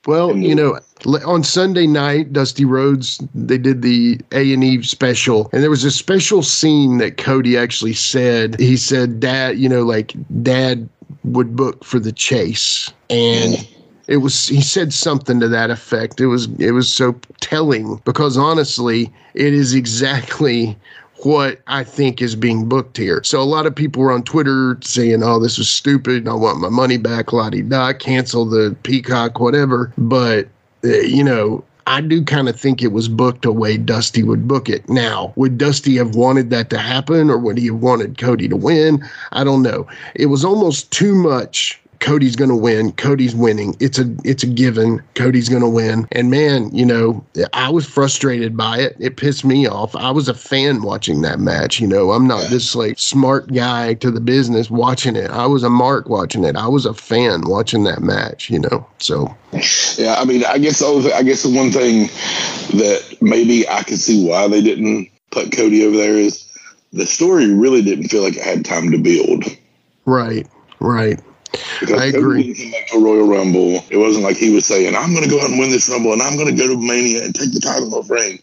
Well, you know, on Sunday night, Dusty Rhodes they did the A and E special, and there was a special scene that Cody actually said. He said, "Dad, you know, like Dad would book for the chase," and it was he said something to that effect. It was it was so telling because honestly, it is exactly what I think is being booked here. So a lot of people were on Twitter saying, "Oh, this is stupid. I want my money back. La di da. Cancel the Peacock, whatever." But uh, you know, I do kind of think it was booked a way Dusty would book it. Now, would Dusty have wanted that to happen or would he have wanted Cody to win? I don't know. It was almost too much Cody's going to win. Cody's winning. It's a it's a given. Cody's going to win. And man, you know, I was frustrated by it. It pissed me off. I was a fan watching that match. You know, I'm not this like smart guy to the business watching it. I was a mark watching it. I was a fan watching that match. You know, so Yeah, I mean, I guess the I guess the one thing that maybe I could see why they didn't put Cody over there is the story really didn't feel like it had time to build. right, right. Because I agree. back to Royal Rumble. It wasn't like he was saying, "I'm going to go out and win this Rumble, and I'm going to go to Mania and take the title off Reign."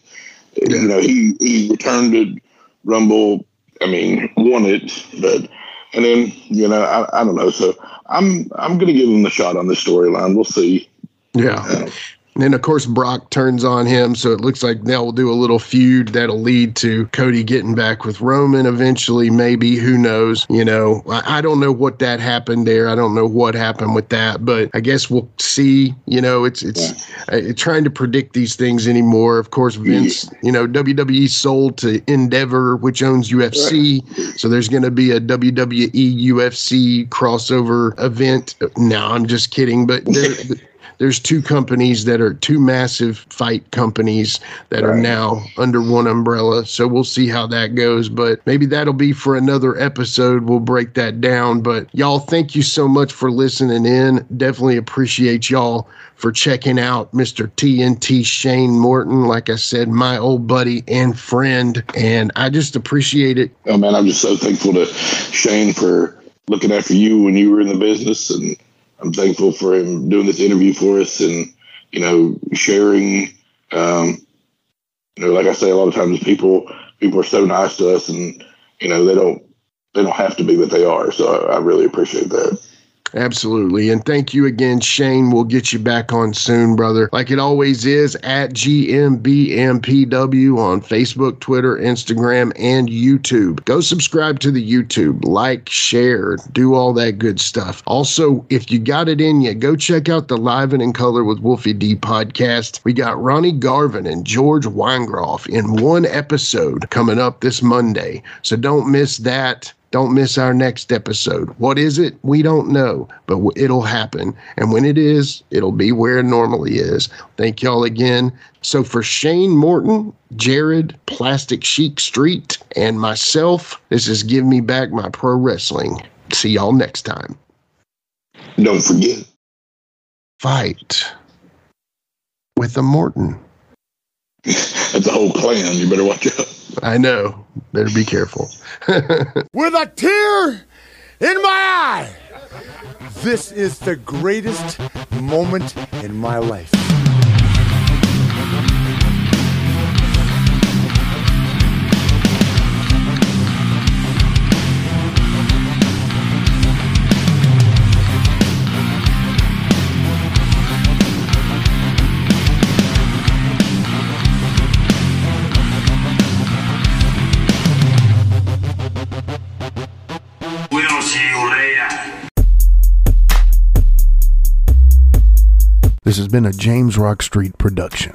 You know, he he returned to Rumble. I mean, won it, but and then you know, I, I don't know. So I'm I'm going to give him the shot on the storyline. We'll see. Yeah. Uh, And then, of course, Brock turns on him. So it looks like they'll do a little feud that'll lead to Cody getting back with Roman eventually, maybe. Who knows? You know, I, I don't know what that happened there. I don't know what happened with that, but I guess we'll see. You know, it's, it's uh, trying to predict these things anymore. Of course, Vince, you know, WWE sold to Endeavor, which owns UFC. So there's going to be a WWE UFC crossover event. No, I'm just kidding. But there, there's two companies that are two massive fight companies that are now under one umbrella. So we'll see how that goes. But maybe that'll be for another episode. We'll break that down. But y'all, thank you so much for listening in. Definitely appreciate y'all for checking out Mr. TNT Shane Morton. Like I said, my old buddy and friend. And I just appreciate it. Oh man, I'm just so thankful to Shane for looking after you when you were in the business, and I'm thankful for him doing this interview for us, and you know, sharing. Um, you know, like I say, a lot of times people people are so nice to us, and you know, they don't they don't have to be, but they are. So I, I really appreciate that. Absolutely. And thank you again, Shane. We'll get you back on soon, brother. Like it always is at GMBMPW on Facebook, Twitter, Instagram, and YouTube. Go subscribe to the YouTube, like, share, do all that good stuff. Also, if you got it in you, go check out the Live and in Color with Wolfie D podcast. We got Ronnie Garvin and George Weingeroff in one episode coming up this Monday. So don't miss that. Don't miss our next episode. What is it? We don't know, but it'll happen. And when it is, it'll be where it normally is. Thank y'all again. So for Shane Morton, Jared, Plastic Sheik Street, and myself, this is Give Me Back My Pro Wrestling. See y'all next time. Don't forget. Fight with a Morton. That's the whole clan. You better watch out. I know. Better be careful. with a tear in my eye. This is the greatest moment in my life. This has been a James Rock Street production.